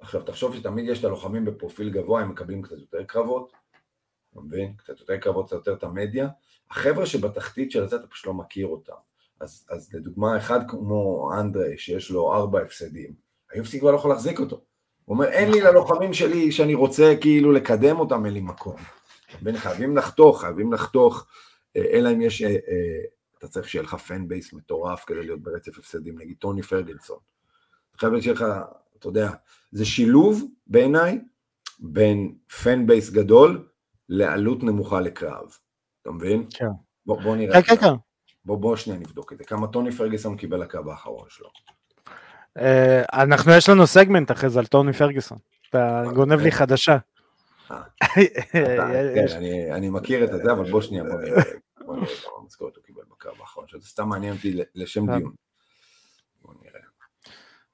עכשיו תחשוב שתמיד יש את הלוחמים בפרופיל גבוה, הם מקבלים קצת יותר קרבות, אתה מבין? קצת יותר קרבות, קצת יותר את המדיה. החבר'ה שבתחתית של זה אתה פשוט לא מכיר אותם. אז, אז לדוגמה, אחד כמו אנדרי, שיש לו ארבע הפסדים, ה UFC כבר לא יכול להחזיק אותו. הוא אומר, אין לי ללוחמים שלי שאני רוצה כאילו לקדם אותם, אין לי מקום. הן חייבים לחתוך, חייבים לחתוך, אה, אלא אם יש, אה, אה, אתה צריך שיהיה לך fan base מטורף כדי להיות ברצף הפסדים, נגיד טוני פרגוסון. חייב שיהיה לך, אתה יודע, זה שילוב בעיניי בין fan base גדול לעלות נמוכה לקרב. אתה מבין? כן. בוא, בוא נראה. כן, כן, כן. בוא, בוא שנייה נבדוק את זה. כמה טוני פרגוסון קיבל לקרב האחרון שלו. אה, אנחנו, יש לנו סגמנט אחרי זה על טוני פרגוסון. אתה אה, גונב לי חדשה. אה. כן, אני מכיר את זה, אבל בוא שנייה, בוא נראה כמה משכורת הוא קיבל בקרב האחרון, שזה סתם מעניין אותי לשם דיון. בוא נראה.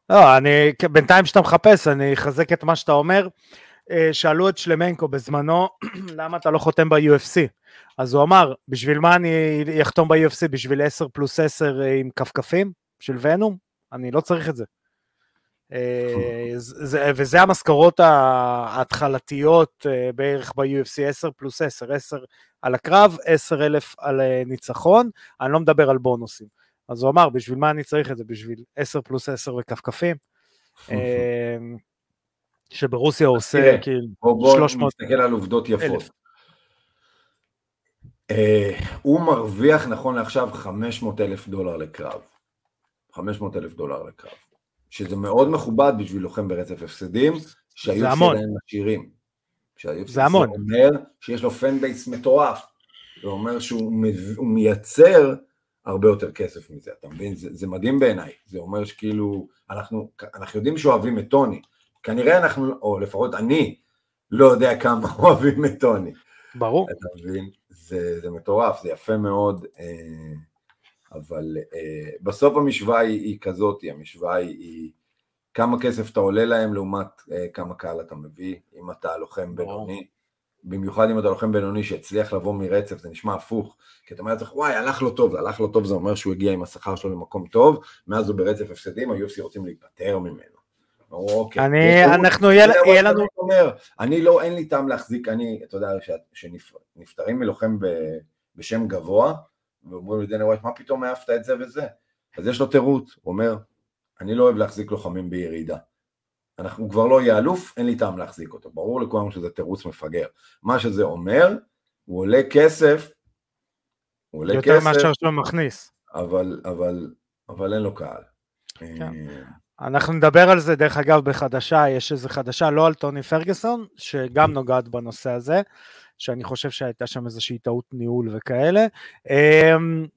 לא, אני, בינתיים שאתה מחפש, אני אחזק את מה שאתה אומר. שאלו את שלמנקו בזמנו, למה אתה לא חותם ב-UFC? אז הוא אמר, בשביל מה אני אחתום ב-UFC? בשביל 10 פלוס 10 עם כפכפים של ונום? אני לא צריך את זה. אה, וזה המשכורות ההתחלתיות אה, בערך ב-UFC 10 פלוס 10, 10 על הקרב, 10 אלף על אה, ניצחון, אני לא מדבר על בונוסים. אז הוא אמר, בשביל מה אני צריך את זה? בשביל 10 פלוס 10 וכפכפים? שברוסיה הוא עושה כאילו 300... בוא נסתכל על עובדות יפות. הוא מרוויח נכון לעכשיו 500 אלף דולר לקרב. 500 אלף דולר לקרב, שזה מאוד מכובד בשביל לוחם ברצף הפסדים, שהיו שלהם עשירים. זה המון. זה אומר שיש לו פן בייס מטורף, זה אומר שהוא מייצר הרבה יותר כסף מזה, אתה מבין? זה, זה מדהים בעיניי, זה אומר שכאילו, אנחנו, אנחנו יודעים שאוהבים את טוני, כנראה אנחנו, או לפחות אני, לא יודע כמה אוהבים את טוני. ברור. אתה מבין? זה, זה מטורף, זה יפה מאוד. אה, אבל uh, בסוף המשוואה היא, היא כזאת, המשוואה היא, היא כמה כסף אתה עולה להם לעומת uh, כמה קהל אתה מביא, אם אתה לוחם בינוני, במיוחד אם אתה לוחם בינוני שהצליח לבוא מרצף, זה נשמע הפוך, כי אתה אומר לעצמך, וואי, הלך לו טוב, הלך לו טוב, זה אומר שהוא הגיע עם השכר שלו למקום טוב, מאז הוא ברצף הפסדים, ה-UFC רוצים להיפטר ממנו. אוקיי. אני, אנחנו, יהיה לנו... אומר, אני לא, אין לי טעם להחזיק, אני, אתה יודע, שנפטרים מלוחם בשם גבוה, ואומרים לדנה ווייט, מה פתאום העפת את זה וזה? אז יש לו תירוץ, הוא אומר, אני לא אוהב להחזיק לוחמים בירידה. אנחנו כבר לא יהיה אלוף, אין לי טעם להחזיק אותו. ברור לכולם שזה תירוץ מפגר. מה שזה אומר, הוא עולה כסף, הוא עולה יותר כסף, יותר מאשר שהוא מכניס. אבל, אבל, אבל אין לו קהל. כן. אה, אנחנו נדבר על זה, דרך אגב, בחדשה, יש איזו חדשה, לא על טוני פרגוסון, שגם נוגעת בנושא הזה. שאני חושב שהייתה שם איזושהי טעות ניהול וכאלה. אמ,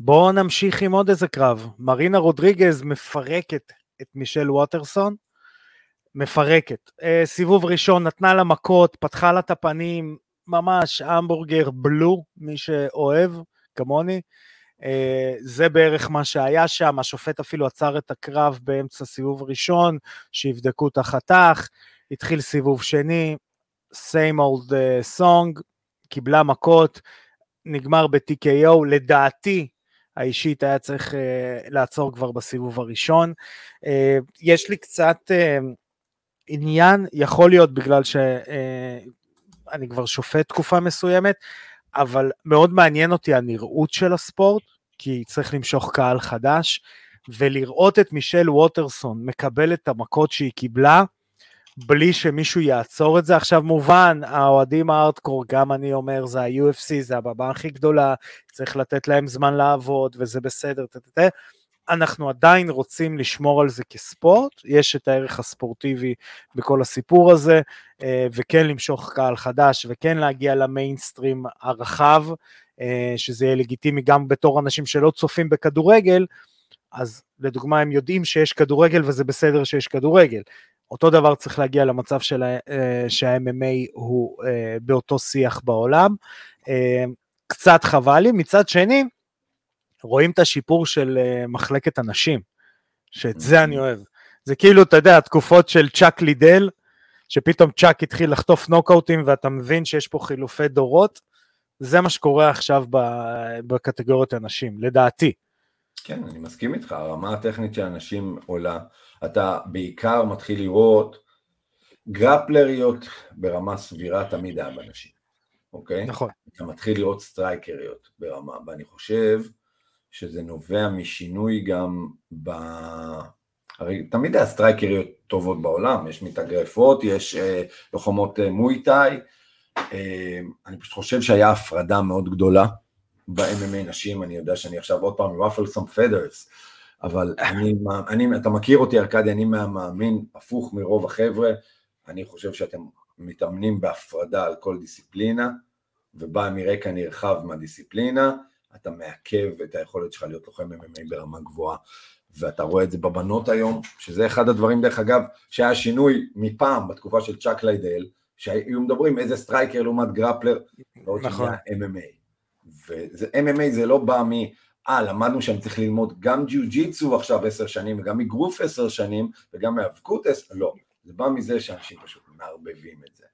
בואו נמשיך עם עוד איזה קרב. מרינה רודריגז מפרקת את מישל ווטרסון, מפרקת. אה, סיבוב ראשון נתנה לה מכות, פתחה לה את הפנים, ממש המבורגר בלו, מי שאוהב, כמוני. אה, זה בערך מה שהיה שם, השופט אפילו עצר את הקרב באמצע סיבוב ראשון, שיבדקו את החתך, התחיל סיבוב שני, same old uh, song, קיבלה מכות, נגמר ב-TKO, לדעתי האישית היה צריך uh, לעצור כבר בסיבוב הראשון. Uh, יש לי קצת uh, עניין, יכול להיות בגלל שאני uh, כבר שופט תקופה מסוימת, אבל מאוד מעניין אותי הנראות של הספורט, כי צריך למשוך קהל חדש, ולראות את מישל ווטרסון מקבל את המכות שהיא קיבלה, בלי שמישהו יעצור את זה. עכשיו מובן, האוהדים הארדקור, גם אני אומר, זה ה-UFC, זה הבמה הכי גדולה, צריך לתת להם זמן לעבוד, וזה בסדר, תתתה. אנחנו עדיין רוצים לשמור על זה כספורט, יש את הערך הספורטיבי בכל הסיפור הזה, אה, וכן למשוך קהל חדש, וכן להגיע למיינסטרים הרחב, אה, שזה יהיה לגיטימי גם בתור אנשים שלא צופים בכדורגל, אז לדוגמה הם יודעים שיש כדורגל וזה בסדר שיש כדורגל. אותו דבר צריך להגיע למצב של, אה, שה-MMA הוא באותו שיח בעולם. קצת חבל לי, מצד שני, רואים את השיפור של מחלקת הנשים, שאת זה אני אוהב. זה כאילו, אתה יודע, התקופות של צ'אק לידל, שפתאום צ'אק התחיל לחטוף נוקאוטים ואתה מבין שיש פה חילופי דורות, זה מה שקורה עכשיו בקטגוריות הנשים, לדעתי. כן, אני מסכים איתך, הרמה הטכנית של הנשים עולה. אתה בעיקר מתחיל לראות גרפלריות ברמה סבירה תמיד היה בנשים, אוקיי? נכון. אתה מתחיל לראות סטרייקריות ברמה, ואני חושב שזה נובע משינוי גם ב... הרי תמיד היה סטרייקריות טובות בעולם, יש מתאגרפות, יש אה, לוחמות אה, מויטאי, אה, אני פשוט חושב שהיה הפרדה מאוד גדולה ב-MMA נשים, אני יודע שאני עכשיו עוד פעם ruffle some feathers, אבל אני, אני, אתה מכיר אותי ארכדי, אני מהמאמין, הפוך מרוב החבר'ה, אני חושב שאתם מתאמנים בהפרדה על כל דיסציפלינה, ובא מרקע נרחב מהדיסציפלינה, אתה מעכב את היכולת שלך להיות לוחם MMA ברמה גבוהה. ואתה רואה את זה בבנות היום, שזה אחד הדברים, דרך אגב, שהיה שינוי מפעם, בתקופה של צ'אק ליידל, שהיו מדברים איזה striker לעומת grappler, נכון. MMA. ו-MMA זה לא בא מ... אה, למדנו שאני צריך ללמוד גם ג'יו-ג'יצו עכשיו עשר שנים, וגם אגרוף עשר שנים, וגם מאבקות עשר, לא. זה בא מזה שאנשים פשוט מערבבים את זה.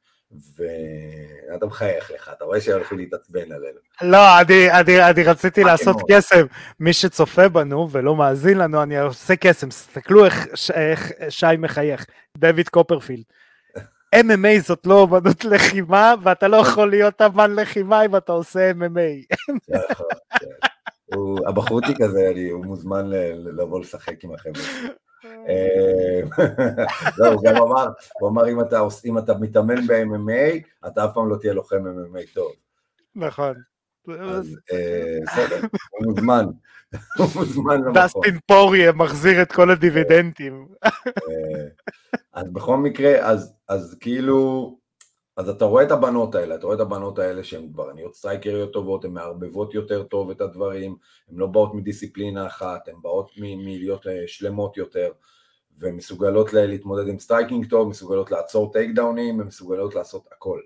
ואתה מחייך לך, אתה רואה שהולכים להתעצבן עלינו. לא, אני, אני, אני רציתי לעשות קסם, מי שצופה בנו ולא מאזין לנו, אני עושה קסם, תסתכלו איך, איך שי מחייך, דויד קופרפילד. MMA זאת לא אמנות לחימה, ואתה לא יכול להיות אמן לחימה אם אתה עושה MMA. נכון, הבחורצ'יק הזה, הוא מוזמן לבוא לשחק עם החבר'ה. אה, לא, הוא גם אמר, הוא אמר אם אתה, מתאמן ב-MMA, אתה אף פעם לא תהיה לוחם MMA טוב. נכון. אה, בסדר, הוא מוזמן, הוא מוזמן למקום. דסטין פוריה מחזיר את כל הדיבידנדים. אה, אז בכל מקרה, אז כאילו, אז אתה רואה את הבנות האלה, אתה רואה את הבנות האלה שהן כבר נהיות סטרייקריות טובות, הן מערבבות יותר טוב את הדברים, הן לא באות מדיסציפלינה אחת, הן באות מלהיות אה, שלמות יותר, ומסוגלות להתמודד עם striking טוב, מסוגלות לעצור טייק דאונים, הן מסוגלות לעשות הכל.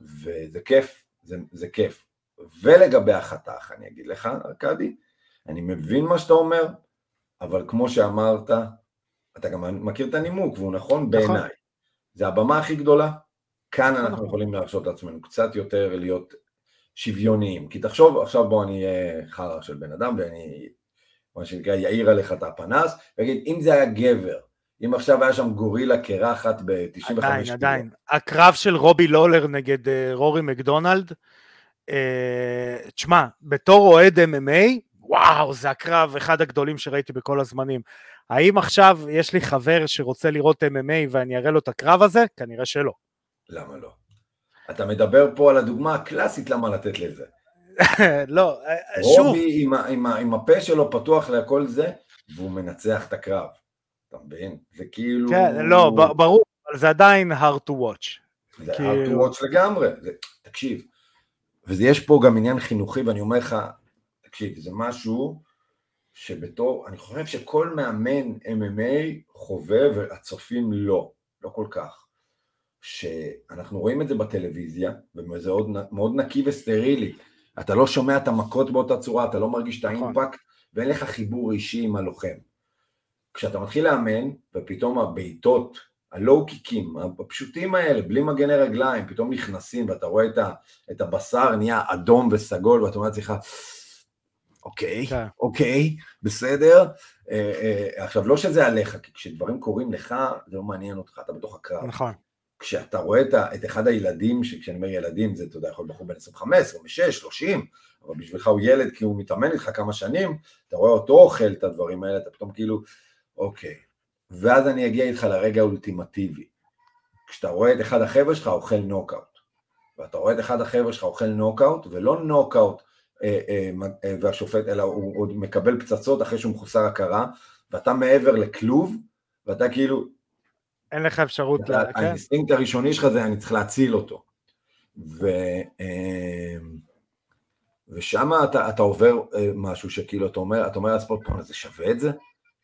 וזה כיף, זה, זה כיף. ולגבי החתך, אני אגיד לך, ארכדי, אני מבין מה שאתה אומר, אבל כמו שאמרת, אתה גם מכיר את הנימוק, והוא נכון, נכון. בעיניי. זה הבמה הכי גדולה, כאן אנחנו נכון. יכולים להרשות לעצמנו קצת יותר להיות שוויוניים, כי תחשוב, עכשיו בוא אני אהיה חרא של בן אדם ואני, מה שנקרא, יאיר עליך את הפנס, ויגיד, אם זה היה גבר, אם עכשיו היה שם גורילה קרחת ב-95 עדיין, עדיין. הקרב של רובי לולר נגד uh, רורי מקדונלד, uh, תשמע, בתור אוהד MMA, וואו, זה הקרב אחד הגדולים שראיתי בכל הזמנים. האם עכשיו יש לי חבר שרוצה לראות MMA ואני אראה לו את הקרב הזה? כנראה שלא. למה לא? אתה מדבר פה על הדוגמה הקלאסית למה לתת לזה. לא, שוב. רובי עם, עם, עם הפה שלו פתוח לכל זה, והוא מנצח את הקרב. אתה מבין? זה כאילו... כן, לא, ברור, אבל זה עדיין hard to watch. זה כאילו... hard to watch לגמרי. זה, תקשיב, ויש פה גם עניין חינוכי, ואני אומר לך, תקשיב, זה משהו שבתור, אני חושב שכל מאמן MMA חווה והצופים לא, לא כל כך. שאנחנו רואים את זה בטלוויזיה, וזה מאוד, מאוד נקי וסטרילי. אתה לא שומע את המכות באותה צורה, אתה לא מרגיש את נכון. האימפקט, ואין לך חיבור אישי עם הלוחם. כשאתה מתחיל לאמן, ופתאום הבעיטות, הלואו קיקים, הפשוטים האלה, בלי מגני רגליים, פתאום נכנסים, ואתה רואה את, ה, את הבשר נהיה אדום וסגול, ואתה אומר לעצמך, אוקיי, כן. אוקיי, בסדר. אה, אה, עכשיו, לא שזה עליך, כי כשדברים קורים לך, זה לא מעניין אותך, אתה בתוך הקרב. נכון. כשאתה רואה את, אחד הילדים, כשאני אומר ילדים, זה, אתה יודע, יכול להיות בחור בן 25, 26, 30, אבל בשבילך הוא ילד כי הוא מתאמן איתך כמה שנים, אתה רואה אותו אוכל את הדברים האלה, אתה פתאום כאילו, אוקיי. ואז אני אגיע איתך לרגע האולטימטיבי. כשאתה רואה את אחד החבר'ה שלך אוכל נוקאוט, ואתה רואה את אחד החבר'ה שלך אוכל נוקאוט, ולא נוקאוט אה, אה, אה, והשופט, אלא הוא עוד מקבל פצצות אחרי שהוא מחוסר הכרה, ואתה מעבר לכלוב, ואתה כאילו... אין לך אפשרות... כן? האינסטינקט הראשוני שלך זה אני צריך להציל אותו. ו... ושם אתה, אתה עובר משהו שכאילו אתה אומר, אתה אומר לספורט, זה שווה את זה?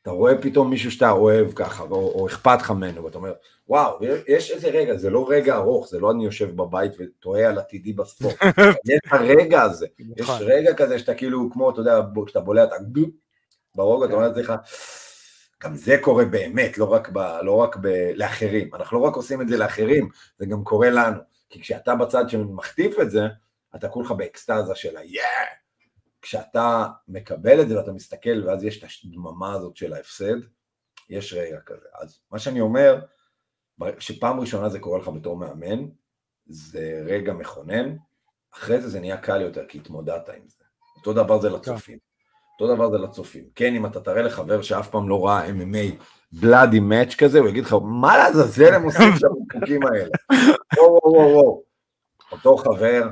אתה רואה פתאום מישהו שאתה אוהב ככה, או, או אכפת לך ממנו, ואתה אומר, וואו, יש איזה רגע, זה לא רגע ארוך, זה לא אני יושב בבית ותוהה על עתידי בספורט, יש את הרגע הזה, יש נכון. רגע כזה שאתה כאילו, כמו, אתה יודע, כשאתה בולע, אתה ברוג, אתה אומר לעצמך, גם זה קורה באמת, לא רק, ב, לא רק ב, לאחרים, אנחנו לא רק עושים את זה לאחרים, זה גם קורה לנו, כי כשאתה בצד שמחטיף את זה, אתה כולך באקסטזה של ה-yeah, כשאתה מקבל את זה ואתה מסתכל ואז יש את הדממה הזאת של ההפסד, יש רגע כזה. אז מה שאני אומר, שפעם ראשונה זה קורה לך בתור מאמן, זה רגע מכונן, אחרי זה זה נהיה קל יותר כי התמודדת עם זה. אותו דבר זה לצופים. אותו דבר זה לצופים. כן, אם אתה תראה לחבר שאף פעם לא ראה MMA בלאדי מאץ' כזה, הוא יגיד לך, מה לעזאזל הם עושים שם בחוקים האלה? וואו וואו וואו. אותו חבר,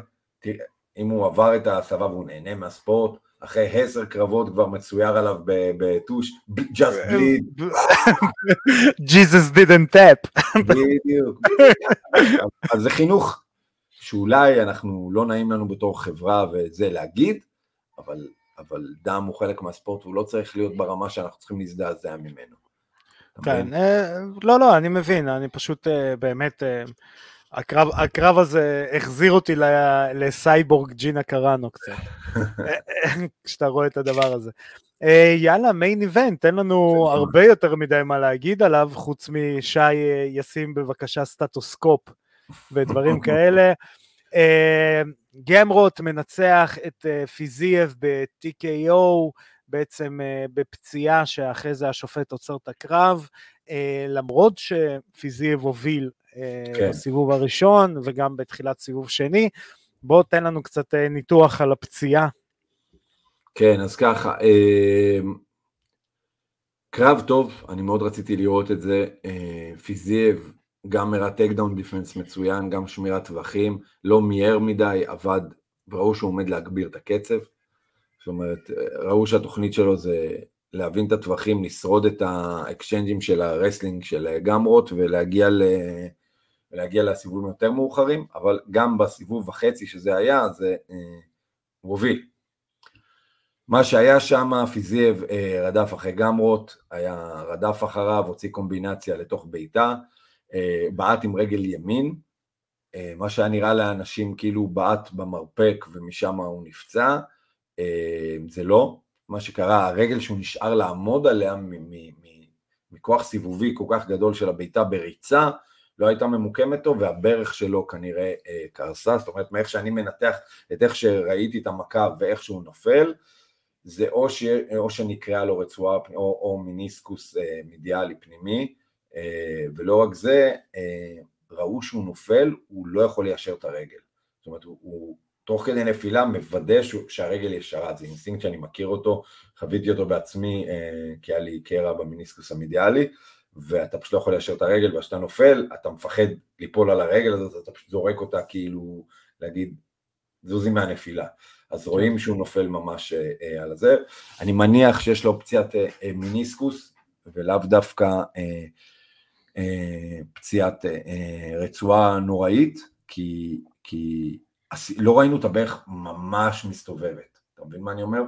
אם הוא עבר את ההסבה והוא נהנה מהספורט, אחרי עשר קרבות כבר מצויר עליו בטוש, just bleed. Jesus didn't tap. בדיוק. אז זה חינוך שאולי אנחנו, לא נעים לנו בתור חברה וזה להגיד, אבל, אבל דם הוא חלק מהספורט והוא לא צריך להיות ברמה שאנחנו צריכים להזדעזע ממנו. כן, אה, לא, לא, אני מבין, אני פשוט אה, באמת... אה, הקרב, הקרב הזה החזיר אותי לסייבורג ג'ינה קראנו קצת, כשאתה רואה את הדבר הזה. יאללה, main event, אין לנו הרבה יותר מדי מה להגיד עליו, חוץ מש... ישים בבקשה סטטוסקופ ודברים כאלה. אה, גמרוט מנצח את פיזייב ב-TKO, בעצם בפציעה שאחרי זה השופט עוצר את הקרב, למרות שפיזייב הוביל כן. בסיבוב הראשון וגם בתחילת סיבוב שני. בוא תן לנו קצת אה, ניתוח על הפציעה. כן, אז ככה, אה, קרב טוב, אני מאוד רציתי לראות את זה. אה, פיזייב גם takedown defense מצוין, גם שמירת טווחים, לא מיהר מדי, עבד, וראו שהוא עומד להגביר את הקצב. זאת אומרת, ראו שהתוכנית שלו זה להבין את הטווחים, לשרוד את האקסצ'יינג'ים של ה wrestling של גמרוט ולהגיע ל... ולהגיע לסיבובים יותר מאוחרים, אבל גם בסיבוב וחצי שזה היה, זה אה, הוביל. מה שהיה שם, פיזייב אה, רדף אחרי גמרוט, היה רדף אחריו, הוציא קומבינציה לתוך בעיטה, בעט עם רגל ימין, אה, מה שהיה נראה לאנשים כאילו בעט במרפק ומשם הוא נפצע, אה, זה לא, מה שקרה, הרגל שהוא נשאר לעמוד עליה מכוח סיבובי כל כך גדול של הבעיטה בריצה, לא הייתה ממוקמת טוב והברך שלו כנראה אה, קרסה, זאת אומרת מאיך שאני מנתח את איך שראיתי את המכה ואיך שהוא נופל, זה או, ש... או שנקרעה לו רצועה או, או מיניסקוס אה, מידיאלי פנימי, אה, ולא רק זה, אה, ראו שהוא נופל, הוא לא יכול ליישר את הרגל. זאת אומרת, הוא, הוא תוך כדי נפילה מוודא שהרגל ישרה, זה אינסטינקט שאני מכיר אותו, חוויתי אותו בעצמי, אה, כי היה לי קרע במיניסקוס המידיאלי, ואתה פשוט לא יכול ליישר את הרגל, וכשאתה נופל, אתה מפחד ליפול על הרגל הזאת, אתה פשוט זורק אותה כאילו, להגיד, זוזי מהנפילה. אז רואים שהוא נופל ממש אה, אה, על זה. אני מניח שיש לו אופציית אה, אה, מיניסקוס, ולאו דווקא אה, אה, פציעת אה, אה, רצועה נוראית, כי, כי לא ראינו את הברך ממש מסתובבת. אתה מבין מה אני אומר?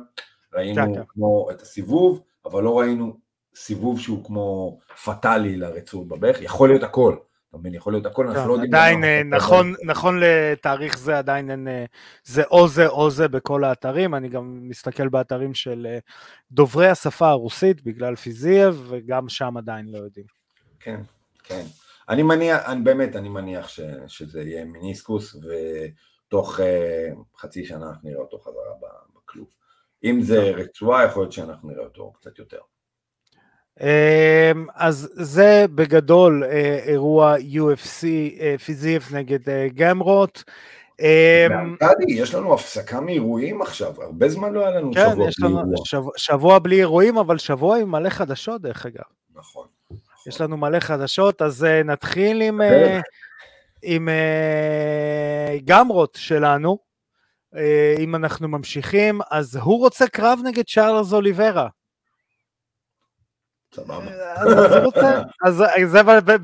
ראינו כן, כמו כן. את הסיבוב, אבל לא ראינו סיבוב שהוא כמו פטאלי לרצועות בברך, יכול להיות הכל. אתה מבין, יכול להיות הכל, אנחנו לא יודעים... עדיין, אה, נכון, נכון לתאריך זה עדיין אין, אה, זה או זה או זה בכל האתרים, אני גם מסתכל באתרים של אה, דוברי השפה הרוסית בגלל פיזייב, וגם שם עדיין לא יודעים. כן, כן. אני מניח, אני באמת, אני מניח ש, שזה יהיה מיניסקוס, ותוך אה, חצי שנה אנחנו נראה אותו חזרה בכלוב. אם זה רצועה, יכול להיות שאנחנו נראה אותו קצת יותר. אמ, אז זה בגדול אה, אירוע UFC אה, פיזיף נגד אה, גמרוט. גדי, יש לנו הפסקה מאירועים עכשיו, הרבה זמן לא היה לנו כן, שבוע בלי אירוע. שבוע בלי אירועים, אבל שבוע עם מלא חדשות דרך אגב. נכון. יש לנו מלא חדשות, אז נתחיל עם, עם גמרוט שלנו. אם אנחנו ממשיכים, אז הוא רוצה קרב נגד צ'ארלס אוליברה. סבבה. אז הוא רוצה, אז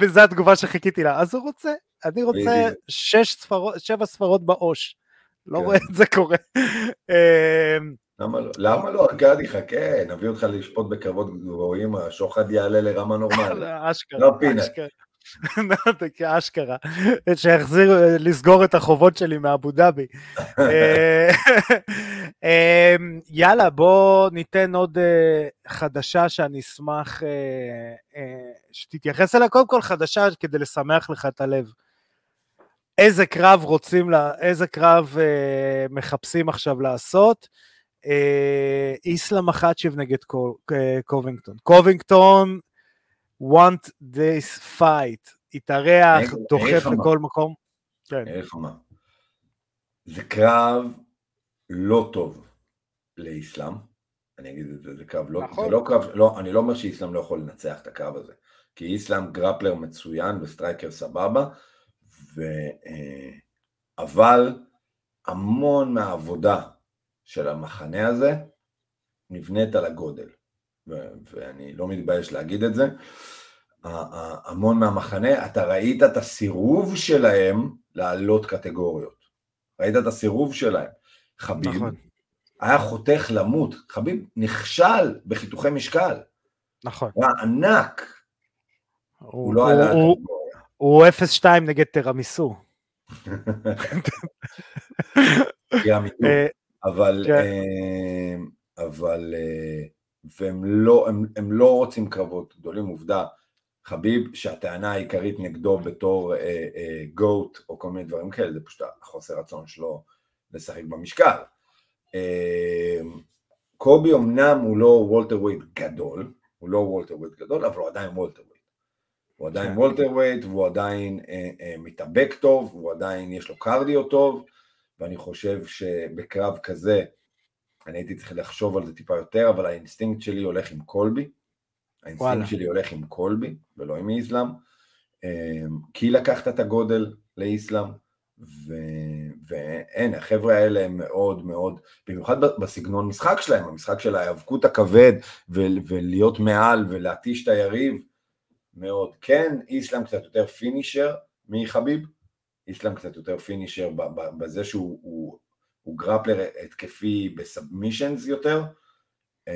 זה התגובה שחיכיתי לה, אז הוא רוצה, אני רוצה שש ספרות, שבע ספרות בעוש. לא כן. רואה את זה קורה. למה לא? למה לא? ארכדי, חכה, נביא אותך לשפוט בקרבות גבוהים, השוחד יעלה לרמה נורמלית. אשכרה, לא פינה. כאשכרה, שיחזיר לסגור את החובות שלי מאבו דאבי. אה, אמ, יאללה, בוא ניתן עוד אה, חדשה שאני אשמח אה, שתתייחס אליה. קודם כל חדשה כדי לשמח לך את הלב. איזה קרב רוצים, איזה קרב מחפשים עכשיו לעשות? איסלאם מחאצ'ב נגד קובינגטון. קובינגטון want this fight, התארח, דוחף לכל מקום. כן. זה קרב לא טוב לאסלאם, אני אגיד את זה, זה קרב לא, נכון. זה לא קרב, לא, אני לא אומר שאיסלאם לא יכול לנצח את הקרב הזה, כי איסלאם grappler מצוין ו striker סבבה, ו, אה, אבל המון מהעבודה של המחנה הזה נבנית על הגודל. ואני לא מתבייש להגיד את זה, המון מהמחנה, אתה ראית את הסירוב שלהם לעלות קטגוריות. ראית את הסירוב שלהם. חביב נכון. היה חותך למות, חביב נכשל בחיתוכי משקל. נכון. הוא ענק. הוא, הוא לא עלה הוא, הוא 0-2 נגד תרמיסו. אבל, כן. אה, אבל אה, והם לא, הם, הם לא רוצים קרבות גדולים, עובדה, חביב שהטענה העיקרית נגדו בתור אה, אה, GOAT או כל מיני דברים כאלה, זה פשוט החוסר רצון שלו לשחק במשקל. אה, קולבי אמנם הוא לא welterweight גדול, הוא לא welterweight גדול, אבל הוא עדיין welterweight. הוא עדיין welter כן. weight והוא עדיין אה, אה, מתאבק טוב, הוא עדיין יש לו קרדיו טוב, ואני חושב שבקרב כזה אני הייתי צריך לחשוב על זה טיפה יותר, אבל האינסטינקט שלי הולך עם קולבי. האינסטינקט שלי הולך עם קולבי, ולא עם איסלאם. אמ, כי לקחת את הגודל לאיסלאם, ו... ואין, החבר'ה האלה הם מאוד מאוד, במיוחד בסגנון משחק שלהם, המשחק של ההיאבקות הכבד, ו... ולהיות מעל ולהתיש את היריב, מאוד. כן, איסלאם קצת יותר פינישר מחביב, איסלאם קצת יותר פינישר בזה שהוא הוא גרפלר התקפי בסאבמישנס יותר. אמ,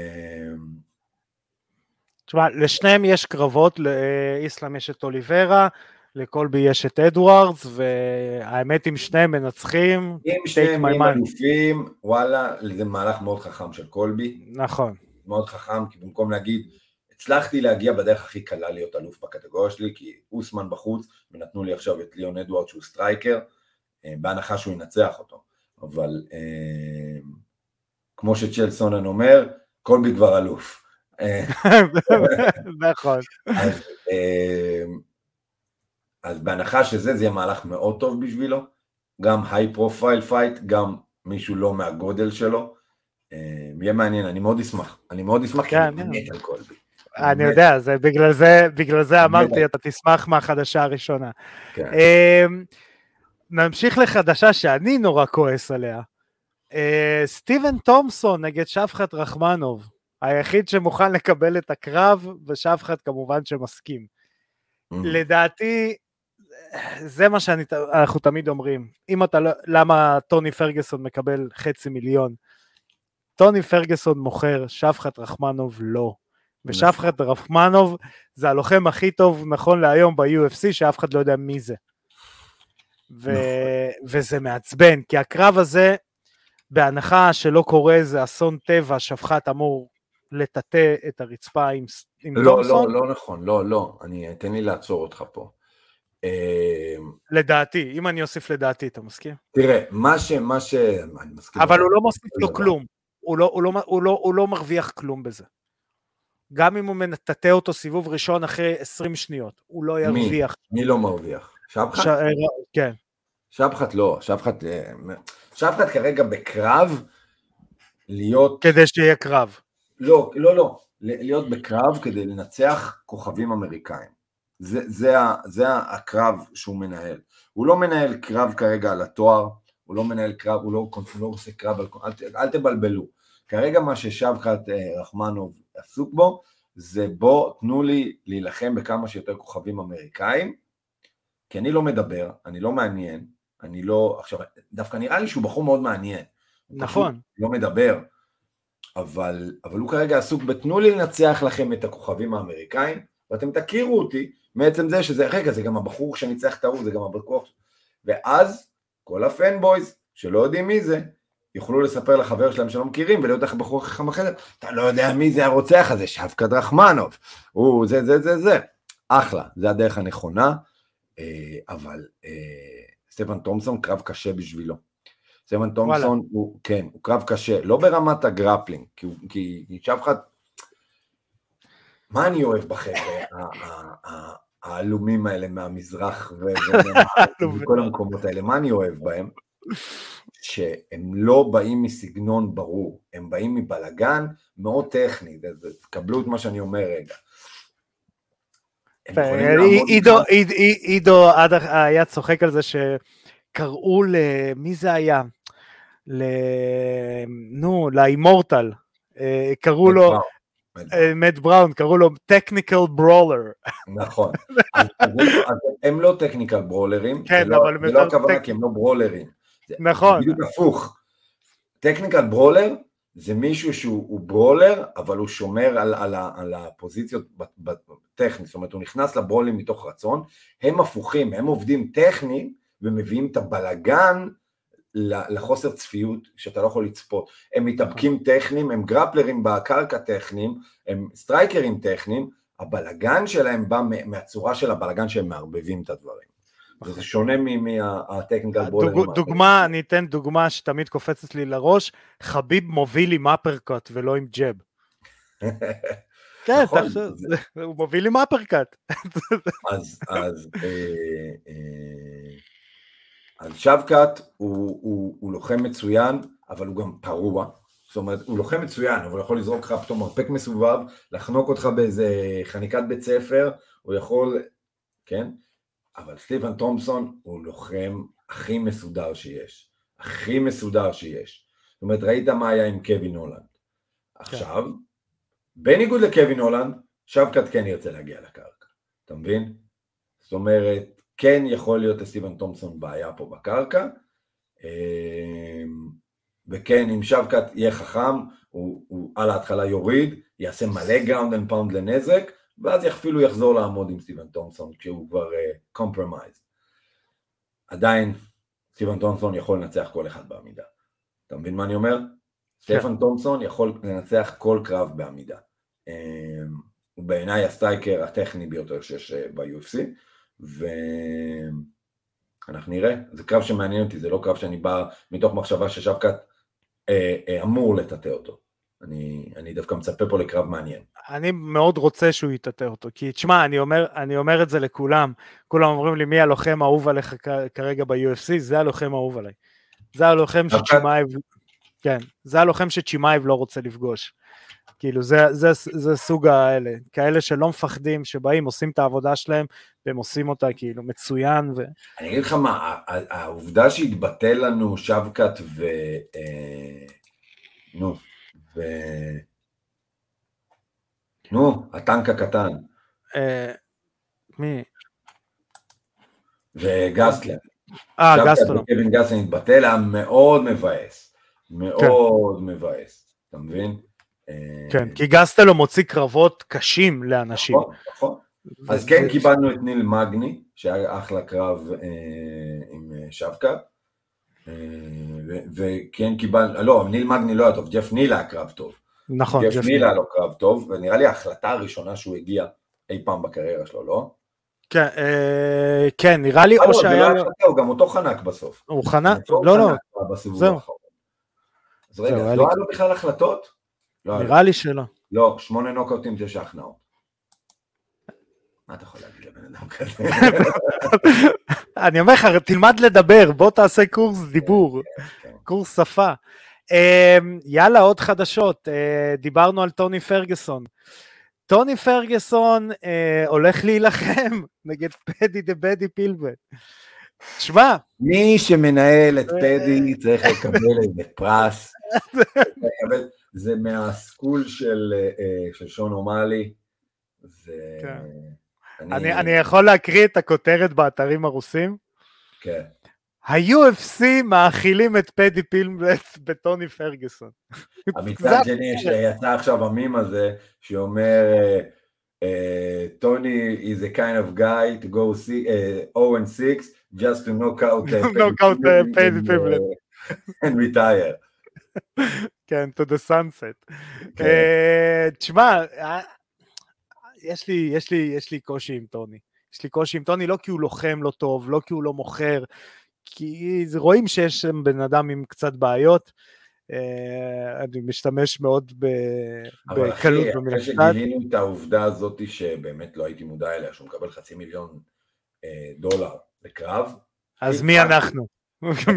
תשמע, לשניהם יש קרבות, לאיסלאם יש את אוליברה, לקולבי יש את אדוארדס, והאמת אם שניהם מנצחים, אם שניהם הם אלופים, וואלה, זה מהלך מאוד חכם של קולבי. נכון. מאוד חכם, כי במקום להגיד, הצלחתי להגיע בדרך הכי קלה להיות אלוף בקטגוריה שלי, כי אוסמן בחוץ, ונתנו לי עכשיו את ליאון אדוארדס שהוא striker, אה, בהנחה שהוא ינצח אותו. אבל אה, כמו שצ'ייל סונן אומר, קולבי כבר אלוף. אה, נכון. אז, אה, אז בהנחה שזה, זה יהיה מהלך מאוד טוב בשבילו, גם high profile fight, גם מישהו לא מהגודל שלו. יהיה מעניין, אני מאוד אשמח. אני מאוד אשמח, כי אני מת על קולבי. אני יודע, זה בגלל זה, בגלל זה אמרתי, אתה תשמח מהחדשה הראשונה. כן. נמשיך לחדשה שאני נורא כועס עליה. אה, סטיבן תומפסון נגד שבקת רחמונוב, היחיד שמוכן לקבל את הקרב, ושבקת כמובן שמסכים. Mm. לדעתי, זה מה שאנחנו תמיד אומרים. אם אתה לא, למה טוני פרגוסון מקבל חצי מיליון? טוני פרגוסון מוכר, שבחת רחמנוב לא. ושבחת רחמנוב זה הלוחם הכי טוב נכון להיום ב-UFC, שאף אחד לא יודע מי זה. ו... נכון. וזה מעצבן, כי הקרב הזה, בהנחה שלא קורה איזה אסון טבע, שבחת אמור לטאטא את הרצפה עם, עם לא, תומסון. לא, לא נכון, לא, לא, אני, תן לי לעצור אותך פה. אמ, לדעתי, אם אני אוסיף לדעתי, אתה מסכים? תראה, מה ש... מה ש... אני מסכים. אבל הוא לא מוסיף לו כלום. הוא לא, הוא, לא, הוא, לא, הוא לא מרוויח כלום בזה. גם אם הוא מטאטא אותו סיבוב ראשון אחרי 20 שניות, הוא לא ירוויח. מי? מי לא מרוויח? שבחת? ש... כן. שבחת לא, שבחת, אה, שבחת כרגע בקרב להיות... כדי שיהיה קרב. לא, לא, לא, להיות בקרב כדי לנצח כוכבים אמריקאים. זה, זה, זה הקרב שהוא מנהל. הוא לא מנהל קרב כרגע על התואר, הוא לא מנהל קרב, הוא לא, הוא לא עושה קרב על... אל, אל תבלבלו. כרגע מה ששבחת אה, רחמנוב עסוק בו, זה בוא תנו לי להילחם בכמה שיותר כוכבים אמריקאים, כי אני לא מדבר, אני לא מעניין, אני לא... עכשיו, דווקא נראה לי שהוא בחור מאוד מעניין. נכון. לא מדבר, אבל, אבל הוא כרגע עסוק בתנו לי לנצח לכם את הכוכבים האמריקאים, ואתם תכירו אותי מעצם זה שזה, רגע, זה גם הבחור שניצח את ההוא, זה גם הבחור, ואז כל הפנבויז שלא יודעים מי זה, יוכלו לספר לחבר שלהם שלא מכירים ולהיות לך בחור חכם אחר, אתה לא יודע מי זה הרוצח הזה, שבקה דרחמנוב, הוא זה זה זה זה, אחלה, זה הדרך הנכונה, אה, אבל אה, סטיבן תומפסון קרב קשה בשבילו. סטיבן תומפסון הוא, כן, הוא קרב קשה, לא ברמת ה grappling, כי, כי, כי שבקת, מה אני אוהב בחבר'ה העלומים האלה מהמזרח וכל המקומות האלה, מה אני אוהב בהם? שהם לא באים מסגנון ברור, הם באים מבלגן מאוד טכני, תקבלו את מה שאני אומר רגע. עידו היה צוחק על זה שקראו למי זה היה? נו, לאימורטל, אה, קראו לו, מאט בראון, קראו לו טכניקל ברולר. נכון, הם לא טכניקל ברולרים, כן, לא- אבל זה לא הכוונה כי הם לא ברולרים. נכון. בדיוק הפוך. technical brawler זה מישהו שהוא brawler, אבל הוא שומר על, על, על הפוזיציות טכנית, זאת אומרת הוא נכנס לברולים מתוך רצון, הם הפוכים, הם עובדים טכניים ומביאים את הבלגן לחוסר צפיות שאתה לא יכול לצפות. הם מתאבקים טכניים, הם גרפלרים בקרקע טכניים, הם סטרייקרים טכניים, הבלגן שלהם בא מהצורה של הבלגן שהם מערבבים את הדברים. זה שונה מהטכניקל בולרים. דוגמה, אני אתן דוגמה שתמיד קופצת לי לראש, חביב מוביל עם אפרקוט ולא עם ג'ב. כן, נכון, הוא מוביל עם אפרקאט. אז, אז, אה, אה, שבקאט הוא, הוא, הוא לוחם מצוין, אבל הוא גם פרוע. זאת אומרת, הוא לוחם מצוין, אבל הוא יכול לזרוק לך פתאום מרפק מסובב, לחנוק אותך באיזה חניקת בית ספר, הוא יכול, כן? אבל סטיבן תומפסון הוא לוחם הכי מסודר שיש. הכי מסודר שיש. זאת אומרת, ראית מה היה עם קווין הולנד. עכשיו, בניגוד לקווין הולנד, שבקת כן ירצה להגיע לקרקע. אתה מבין? זאת אומרת, כן יכול להיות לסטיבן תומפסון בעיה פה בקרקע, אמ, וכן, אם שבקת יהיה חכם, הוא, הוא על ההתחלה יוריד, יעשה מלא ground and pound לנזק, ואז אפילו יחזור לעמוד עם סטיבן תומפסון כשהוא כבר compromised. אה, עדיין סטיבן תומפסון יכול לנצח כל אחד בעמידה. אתה מבין מה אני אומר? כן. סטיבן תומפסון יכול לנצח כל קרב בעמידה. אמ, הוא בעיניי ה striker הטכני ביותר שיש אה, ב-UFC, ואנחנו נראה, זה קרב שמעניין אותי, זה לא קרב שאני בא מתוך מחשבה ששבקת אה, אה, אמור לטאטא אותו. אני, אני דווקא מצפה פה לקרב מעניין. אני מאוד רוצה שהוא יטאטא אותו, כי תשמע, אני אומר, אני אומר את זה לכולם, כולם אומרים לי מי הלוחם האהוב עליך כרגע ב-UFC, זה הלוחם האהוב עליי. זה הלוחם שצ'ימאייב, כן, זה הלוחם שצ'ימאייב לא רוצה לפגוש. כאילו זה, זה, זה סוג האלה, כאלה שלא מפחדים, שבאים, עושים את העבודה שלהם, והם עושים אותה כאילו מצוין. ו... אני אגיד לך מה, העובדה שהתבטל לנו שבקת ו... אה, נו, ו... נו, הטנק הקטן. אה, מי? וגסטלר. אה, גסטלר. קווין גסטלר התבטל, היה מאוד מבאס. מאוד כן. מבאס. אתה מבין? כן, כי גסטלו מוציא קרבות קשים לאנשים. נכון, נכון. אז כן קיבלנו את ניל מגני, שהיה אחלה קרב עם שבקה. וכן קיבלנו, לא, ניל מגני לא היה טוב, ג'ף ניל היה קרב טוב. נכון, ג'ף ניל היה לו קרב טוב, ונראה לי ההחלטה הראשונה שהוא הגיע אי פעם בקריירה שלו, לא? כן, כן, נראה לי או שהיה... לא, הוא גם אותו חנק בסוף. הוא חנק? לא, לא. זהו. אז רגע, לא היה לו בכלל החלטות? נראה לי שלא. לא, שמונה נוקאוטים, תשע הכנעות. מה אתה יכול להגיד לבן אדם כזה? אני אומר לך, תלמד לדבר, בוא תעשה קורס דיבור, קורס שפה. יאללה, עוד חדשות, דיברנו על טוני פרגוסון. טוני פרגוסון הולך להילחם נגד פדי דה בדי פילבן. תשמע. מי שמנהל את פדי צריך לקבל איזה פרס. זה מהסקול של שון אומאלי. אני, אני יכול להקריא את הכותרת באתרים הרוסים? כן. ה-UFC מאכילים את פדי פילמבלט בטוני פרגוסון. מצד שני, שיצא עכשיו המים הזה, שאומר, טוני is a kind of guy to go see, uh, 0 and 6, just to knock out פדי פילמבלט. and retire. כן, to the sunset. תשמע, יש לי, יש לי, יש לי קושי עם טוני. יש לי קושי עם טוני לא כי הוא לוחם לא טוב, לא כי הוא לא מוכר, כי רואים שיש שם בן אדם עם קצת בעיות. אני משתמש מאוד בקלות במשפט. אבל אחי, אחרי שגילינו את העובדה הזאת שבאמת לא הייתי מודע אליה, שהוא מקבל חצי מיליון דולר לקרב. אז מי אנחנו?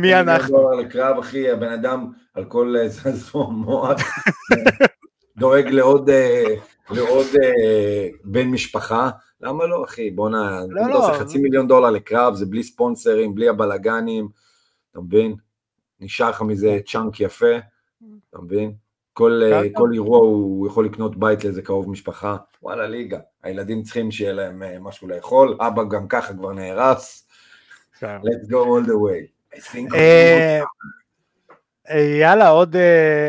מי אנחנו? דולר לקרב, אחי, הבן אדם על כל זעזוע מוח דואג לעוד לעוד אה, בן משפחה, למה לא אחי? בואנה, לא, לא. עושה חצי מיליון דולר לקרב, זה בלי ספונסרים, בלי הבלגנים, אתה מבין? נשאר לך מזה צ'אנק יפה, אתה מבין? כל, אה, כל אירוע הוא יכול לקנות בית לאיזה קרוב משפחה, וואלה ליגה, הילדים צריכים שיהיה להם אה, משהו לאכול, אבא גם ככה כבר נהרס, כן. let's go all the way. יאללה, עוד,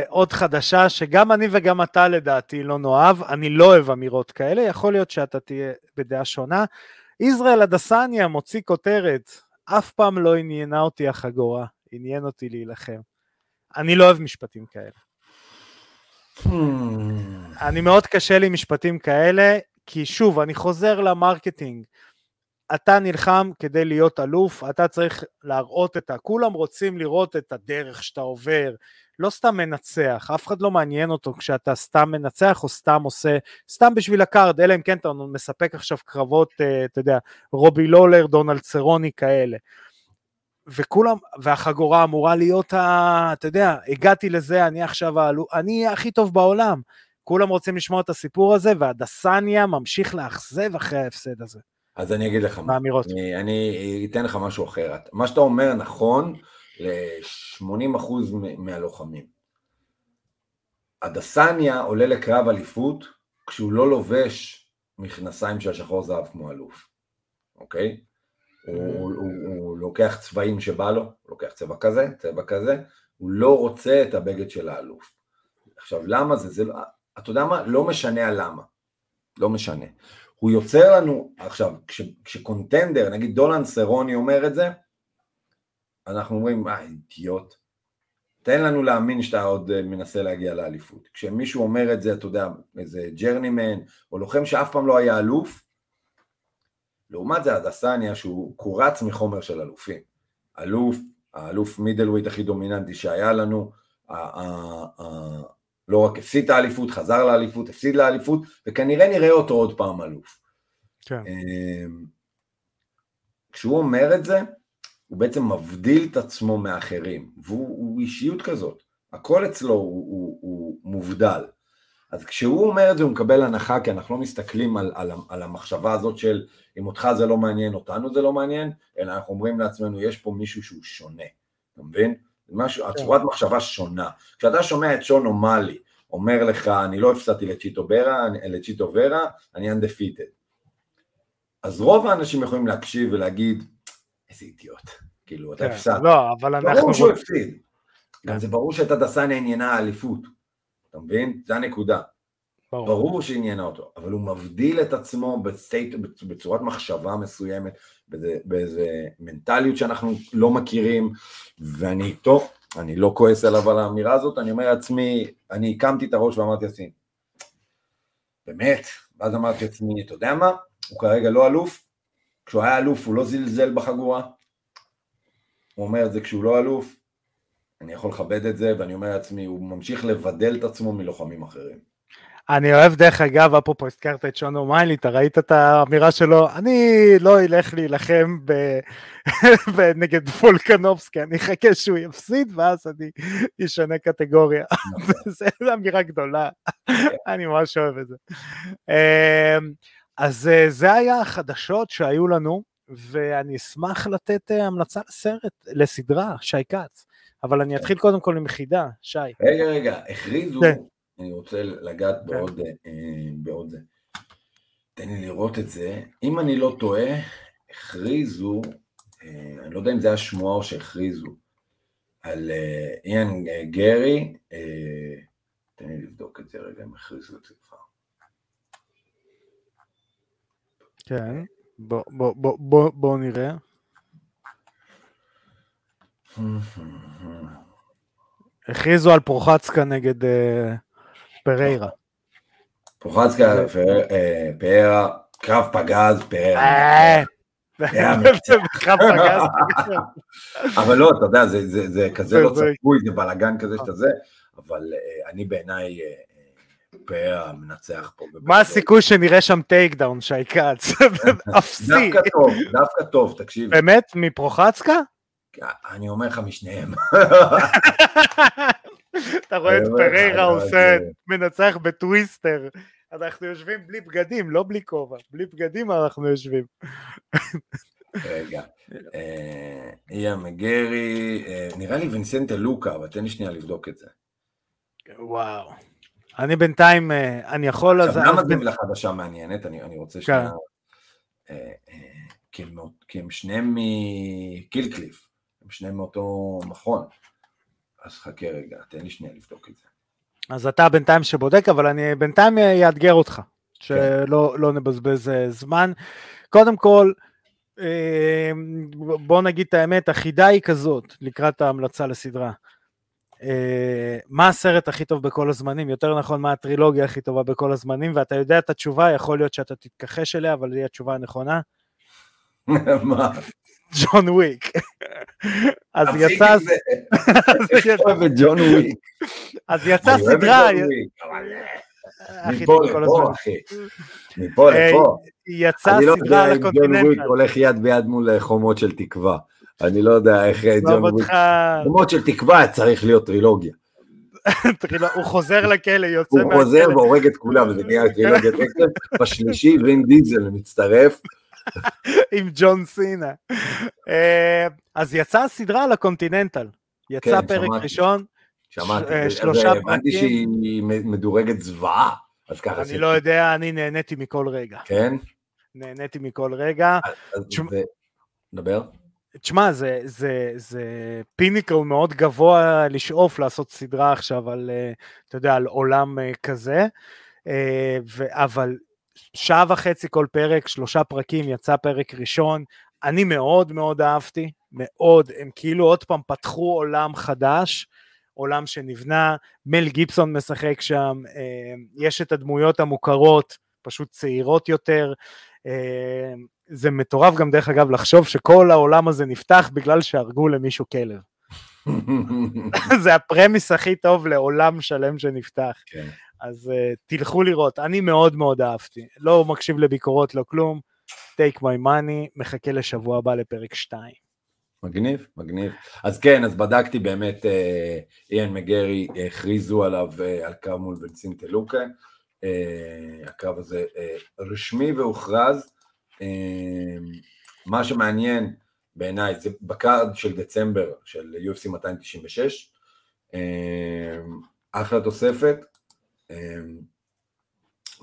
עוד חדשה שגם אני וגם אתה לדעתי לא נאהב, אני לא אוהב אמירות כאלה, יכול להיות שאתה תהיה בדעה שונה. ישראל אדסניה מוציא כותרת, אף פעם לא עניינה אותי החגורה, עניין אותי להילחם. אני לא אוהב משפטים כאלה. הממ. אני מאוד קשה לי משפטים כאלה, כי שוב, אני חוזר ל marketing. אתה נלחם כדי להיות אלוף, אתה צריך להראות את ה... כולם רוצים לראות את הדרך שאתה עובר, לא סתם מנצח, אף אחד לא מעניין אותו כשאתה סתם מנצח או סתם עושה, סתם בשביל ה card, אלא אם כן אתה מספק עכשיו קרבות, אה, אתה יודע, רובי לולר, דונלד צרוני כאלה. וכולם, והחגורה אמורה להיות ה... אתה יודע, הגעתי לזה, אני עכשיו האלוף, אני הכי טוב בעולם. כולם רוצים לשמוע את הסיפור הזה, ואדסניה ממשיך לאכזב אחרי ההפסד הזה. אז אני אגיד לך מה, אמירות. אני, אני אתן לך משהו אחר. מה שאתה אומר נכון ל-80% מהלוחמים. הדסניה עולה לקרב אליפות כשהוא לא לובש מכנסיים של שחור זהב כמו אלוף, אוקיי? הוא, הוא, הוא, הוא לוקח צבעים שבא לו, הוא לוקח צבע כזה, צבע כזה, הוא לא רוצה את הבגד של האלוף. עכשיו, למה זה? זה לא, אתה יודע מה? לא משנה הלמה. לא משנה. הוא יוצר לנו, עכשיו, כש, כשקונטנדר, נגיד דולן סרוני אומר את זה, אנחנו אומרים, אה, אידיוט, תן לנו להאמין שאתה עוד אה, מנסה להגיע לאליפות. כשמישהו אומר את זה, אתה יודע, איזה journeyman, או לוחם שאף פעם לא היה אלוף, לעומת זה אדסניה שהוא קורץ מחומר של אלופים. אלוף, האלוף middleweight הכי דומיננטי שהיה לנו, לא רק הפסיד את האליפות, חזר לאליפות, הפסיד לאליפות, וכנראה נראה אותו עוד פעם אלוף. כן. אמ, כשהוא אומר את זה, הוא בעצם מבדיל את עצמו מאחרים, והוא אישיות כזאת, הכל אצלו הוא, הוא, הוא מובדל. אז כשהוא אומר את זה הוא מקבל הנחה, כי אנחנו לא מסתכלים על, על, על המחשבה הזאת של אם אותך זה לא מעניין, אותנו זה לא מעניין, אלא אנחנו אומרים לעצמנו, יש פה מישהו שהוא שונה, אתה מבין? משהו, כן. הצורת מחשבה שונה. כשאתה שומע את שון אומאלי אומר לך, אני לא הפסדתי לצ'יטו ורה, לצ'יטו ורה, אני undefeated. אז רוב האנשים יכולים להקשיב ולהגיד, איזה אידיוט, כאילו, אתה כן, הפסדת. לא, אבל אנחנו... ברור שהוא הפסיד. גם זה ברור שאת אדסניה עניינה האליפות. אתה מבין? זה הנקודה. ברור. ברור שעניינה אותו, אבל הוא מבדיל את עצמו ב state, בצורת מחשבה מסוימת, באיזה, באיזה מנטליות שאנחנו לא מכירים, ואני איתו, אני לא כועס עליו על האמירה הזאת, אני אומר לעצמי, אני הרמתי את הראש ואמרתי לעצמי, באמת, ואז אמרתי לעצמי, אתה יודע מה, הוא כרגע לא אלוף, כשהוא היה אלוף הוא לא זלזל בחגורה, הוא אומר את זה כשהוא לא אלוף, אני יכול לכבד את זה, ואני אומר לעצמי, הוא ממשיך לבדל את עצמו מלוחמים אחרים. אני אוהב, דרך אגב, אפרופו הזכרת את שונו מיילי, אתה ראית את האמירה שלו, אני לא אלך להילחם ב... נגד וולקנובסקי, אני אחכה שהוא יפסיד, ואז אני אשנה קטגוריה. נכון. זו אמירה גדולה, אני ממש אוהב את זה. אמ, אז אה, זה היה החדשות שהיו לנו, ואני אשמח לתת אה, המלצה לסרט, לסדרה, שי כץ. אבל אני אתחיל קודם כל עם חידה, שי. רגע, רגע, הכריזו, כן. אני רוצה לגעת כן. בעוד, אה, בעוד זה. תן לי לראות את זה. אם אני לא טועה, הכריזו, אני לא יודע אם זה היה שמועה או שהכריזו, על איאן גרי, תן לי לבדוק את זה רגע, הם הכריזו את זה כבר. כן, בוא, בוא, בוא, בוא, בוא נראה. הכריזו על פרוחצקה נגד פריירה. פרוחצקה, אה, פריירה, קרב פגז, פריירה. אה, אבל לא, אתה יודע, זה כזה לא צפוי, זה בלאגן כזה שאתה זה, אבל אני בעיניי פאה מנצח פה. מה הסיכוי שנראה שם takedown, שי כץ? אפסי. דווקא טוב, דווקא טוב, תקשיב. באמת? מפרוחזקה? אני אומר לך משניהם. אתה רואה את פריירה עושה, מנצח בטוויסטר. אנחנו יושבים בלי בגדים, לא בלי כובע. בלי בגדים אנחנו יושבים. רגע, אה, איה מגרי, אה, נראה לי וינסנטה לוקה, אבל תן לי שנייה לבדוק את זה. וואו. אני בינתיים, אה, אני יכול... עכשיו, למה זה מילה חדשה מעניינת? אני רוצה כן. שנייה... אה, אה, כי הם שניהם מקילקליף, הם שניהם מאותו מכון. אז חכה רגע, תן לי שנייה לבדוק את זה. אז אתה בינתיים שבודק, אבל אני בינתיים אאתגר אותך, כן. שלא לא נבזבז זמן. קודם כל, בוא נגיד את האמת, החידה היא כזאת, לקראת ההמלצה לסדרה. אה, מה הסרט הכי טוב בכל הזמנים, יותר נכון מה הטרילוגיה הכי טובה בכל הזמנים, ואתה יודע את התשובה, יכול להיות שאתה תתכחש אליה, אבל היא התשובה הנכונה. מה? ג'ון וויק. אז יצא... ג'ון וויק. אז יצא סדרה... מפה לפה, אחי. מפה אה, לפה. יצא סדרה על הקונטיננטל. אני לא יודע אם ג'ון וויק הולך יד ביד מול חומות של תקווה. אני לא יודע איך ג'ון וויק, למרות של תקווה צריך להיות טרילוגיה. הוא חוזר לכלא, יוצא מהכלא. הוא חוזר והורג את כולם, זה נהיה טרילוגיית אקסל. בשלישי וין דיזל מצטרף. עם ג'ון סינה. אה, אז יצאה סדרה על הקונטיננטל. יצא כן, פרק ראשון. שמעתי, אה, שלושה פרקים. הבנתי שהיא מדורגת זוועה, אז ככה. אני לא יודע, אני נהניתי מכל רגע. כן? נהניתי מכל רגע. נדבר. תשמע, זה, זה, זה pinnacle מאוד גבוה לשאוף לעשות סדרה עכשיו על, אה, אתה יודע, על עולם כזה, אבל שעה וחצי כל פרק, שלושה פרקים, יצא פרק ראשון, אני מאוד מאוד אהבתי, מאוד, הם כאילו עוד פעם פתחו עולם חדש, עולם שנבנה, מל גיבסון משחק שם, יש את הדמויות המוכרות, פשוט צעירות יותר, זה מטורף גם דרך אגב לחשוב שכל העולם הזה נפתח בגלל שהרגו למישהו כלב. זה הפרמיס הכי טוב לעולם שלם שנפתח. כן. אז uh, תלכו לראות, אני מאוד מאוד אהבתי, לא מקשיב לביקורות, לא כלום, take my money, מחכה לשבוע הבא לפרק 2. מגניב, מגניב. אז כן, אז בדקתי באמת, אה, איין מגרי הכריזו עליו אה, על קרב מול ונסינטה לוקה, אה, הקרב הזה אה, רשמי והוכרז, אמ, מה שמעניין בעיניי זה בקארד של דצמבר של UFC 296, אמ, אחלה תוספת. אמ,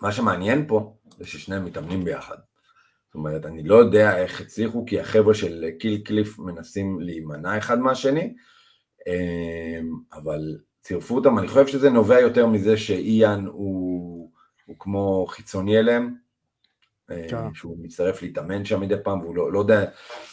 מה שמעניין פה זה ששניהם מתאמנים ביחד. זאת אומרת, אני לא יודע איך הצליחו, כי החבר'ה של קיל קליף מנסים להימנע אחד מהשני, אבל צירפו אותם, אני חושב שזה נובע יותר מזה שאיאן הוא, הוא כמו חיצוני אליהם, אה, כן. שהוא מצטרף להתאמן שם מדי פעם, והוא לא, לא, יודע,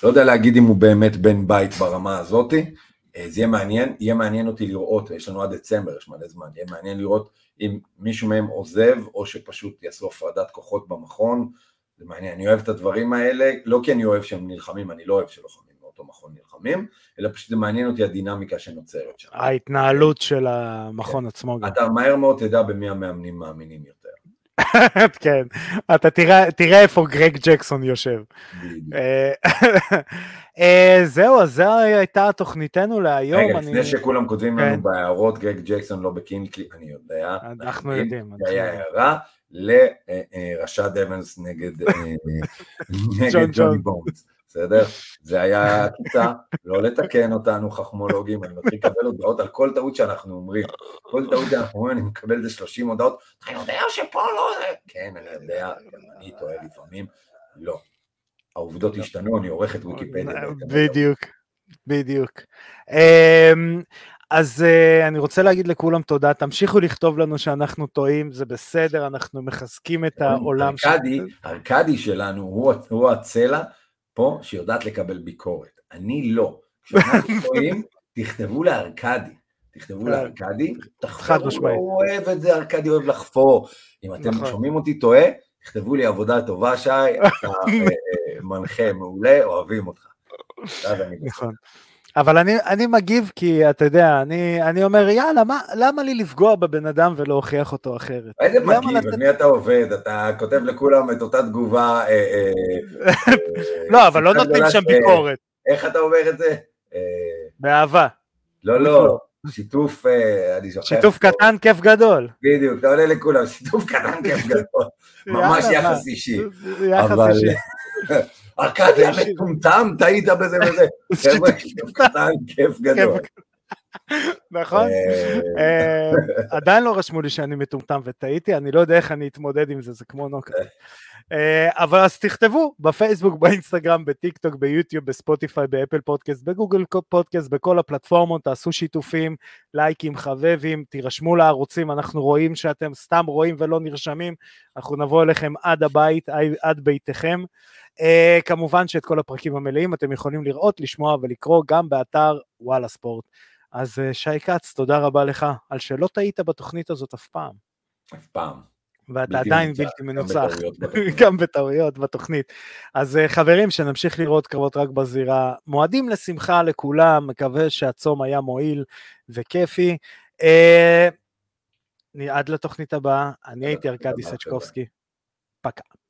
לא יודע להגיד אם הוא באמת בן בית ברמה הזאתי. אה, זה יהיה מעניין, יהיה מעניין אותי לראות, יש לנו עד דצמבר, יש מלא זמן, יהיה מעניין לראות אם מישהו מהם עוזב, או שפשוט יעשו הפרדת כוחות במכון, זה מעניין, אני אוהב את הדברים האלה, לא כי אני אוהב שהם נלחמים, אני לא אוהב שלוחמים באותו מכון נלחמים, אלא פשוט זה מעניין אותי הדינמיקה שנוצרת שם. ההתנהלות של המכון עצמו גם. אתה מהר מאוד תדע במי המאמנים מאמינים יותר. כן, אתה תראה, תראה איפה גרג ג'קסון יושב. אה, אה, זהו, אז זו הייתה תוכניתנו להיום. רגע, לפני שכולם כותבים לנו כן. בהערות, גרג ג'קסון לא בקינקלי, אני יודע. אנחנו יודעים. זה היה הערה לרשד אבנס נגד ג'וני בונס. בסדר? זה היה עקיצה, לא לתקן אותנו חכמולוגים, אני מתחיל לקבל הודעות על כל טעות שאנחנו אומרים. כל טעות שאנחנו אומרים, אני מקבל איזה 30 הודעות, אתה יודע שפה לא... כן, אני יודע, אני טועה לפעמים, לא. העובדות השתנו, אני עורך את ויקיפדיה. בדיוק, בדיוק. אמ, אז uh, אני רוצה להגיד לכולם תודה, תמשיכו לכתוב לנו שאנחנו טועים, זה בסדר, אנחנו מחזקים את העולם. ארקדי, ארקדי שלנו הוא, הוא הצלע פה שיודעת לקבל ביקורת. אני לא. כשאנחנו טועים, תכתבו לארקדי. תכתבו אה, לארקדי, תחפרו, הוא אוהב את זה, ארקדי אוהב לחפור. אם אתם נכון. שומעים אותי טועה, תכתבו לי עבודה טובה, שי, אתה אה, אה, מנחה מעולה, אוהבים אותך. נכון. אבל אני, אני מגיב כי אתה יודע, אני, אני אומר יאללה, מה, למה לי לפגוע בבן אדם ולהוכיח אותו אחרת? איזה מגיב, על מי אתה עובד? אתה כותב לכולם את אותה תגובה... אה, אה, אה, לא, אבל לא נותנים שם ביקורת. איך אתה אומר את זה? באהבה. לא, לא, שיתוף, אני זוכר. שיתוף קטן, כיף גדול. בדיוק, אתה עולה לכולם, שיתוף קטן, כיף גדול. ממש יחס אישי. יחס אישי. ארכדי המטומטם, טעית בזה וזה. חבר'ה, כיף קטן, כיף גדול. נכון? אה, אה, עדיין לא רשמו לי שאני מטומטם וטעיתי, אני לא יודע איך אני אתמודד עם זה, זה כמו נוקאאוט. אה, אבל אז תכתבו בפייסבוק, באינסטגרם, בטיק טוק, ביוטיוב, בספוטיפיי, באפל פודקאסט, בגוגל פודקאסט, בכל הפלטפורמות, תעשו שיתופים, לייקים, חבבים, תירשמו לערוצים, אנחנו רואים שאתם סתם רואים ולא נרשמים, אנחנו נבוא אליכם עד הבית, עד ביתכם. אה, כמובן שאת כל הפרקים המלאים אתם יכולים לראות, לשמוע ולקרוא גם באתר וואלה ספורט. אז uh, שי כץ, תודה רבה לך על שלא טעית בתוכנית הזאת אף פעם. אף פעם. ואתה עדיין בלתי מנוצח, גם בטעויות בתוכנית. אז uh, חברים, שנמשיך לראות קרבות רק בזירה. מועדים לשמחה לכולם, מקווה שהצום היה מועיל וכיפי. Uh, עד לתוכנית הבאה, אני הייתי ארכדי סצ'קובסקי. פקה.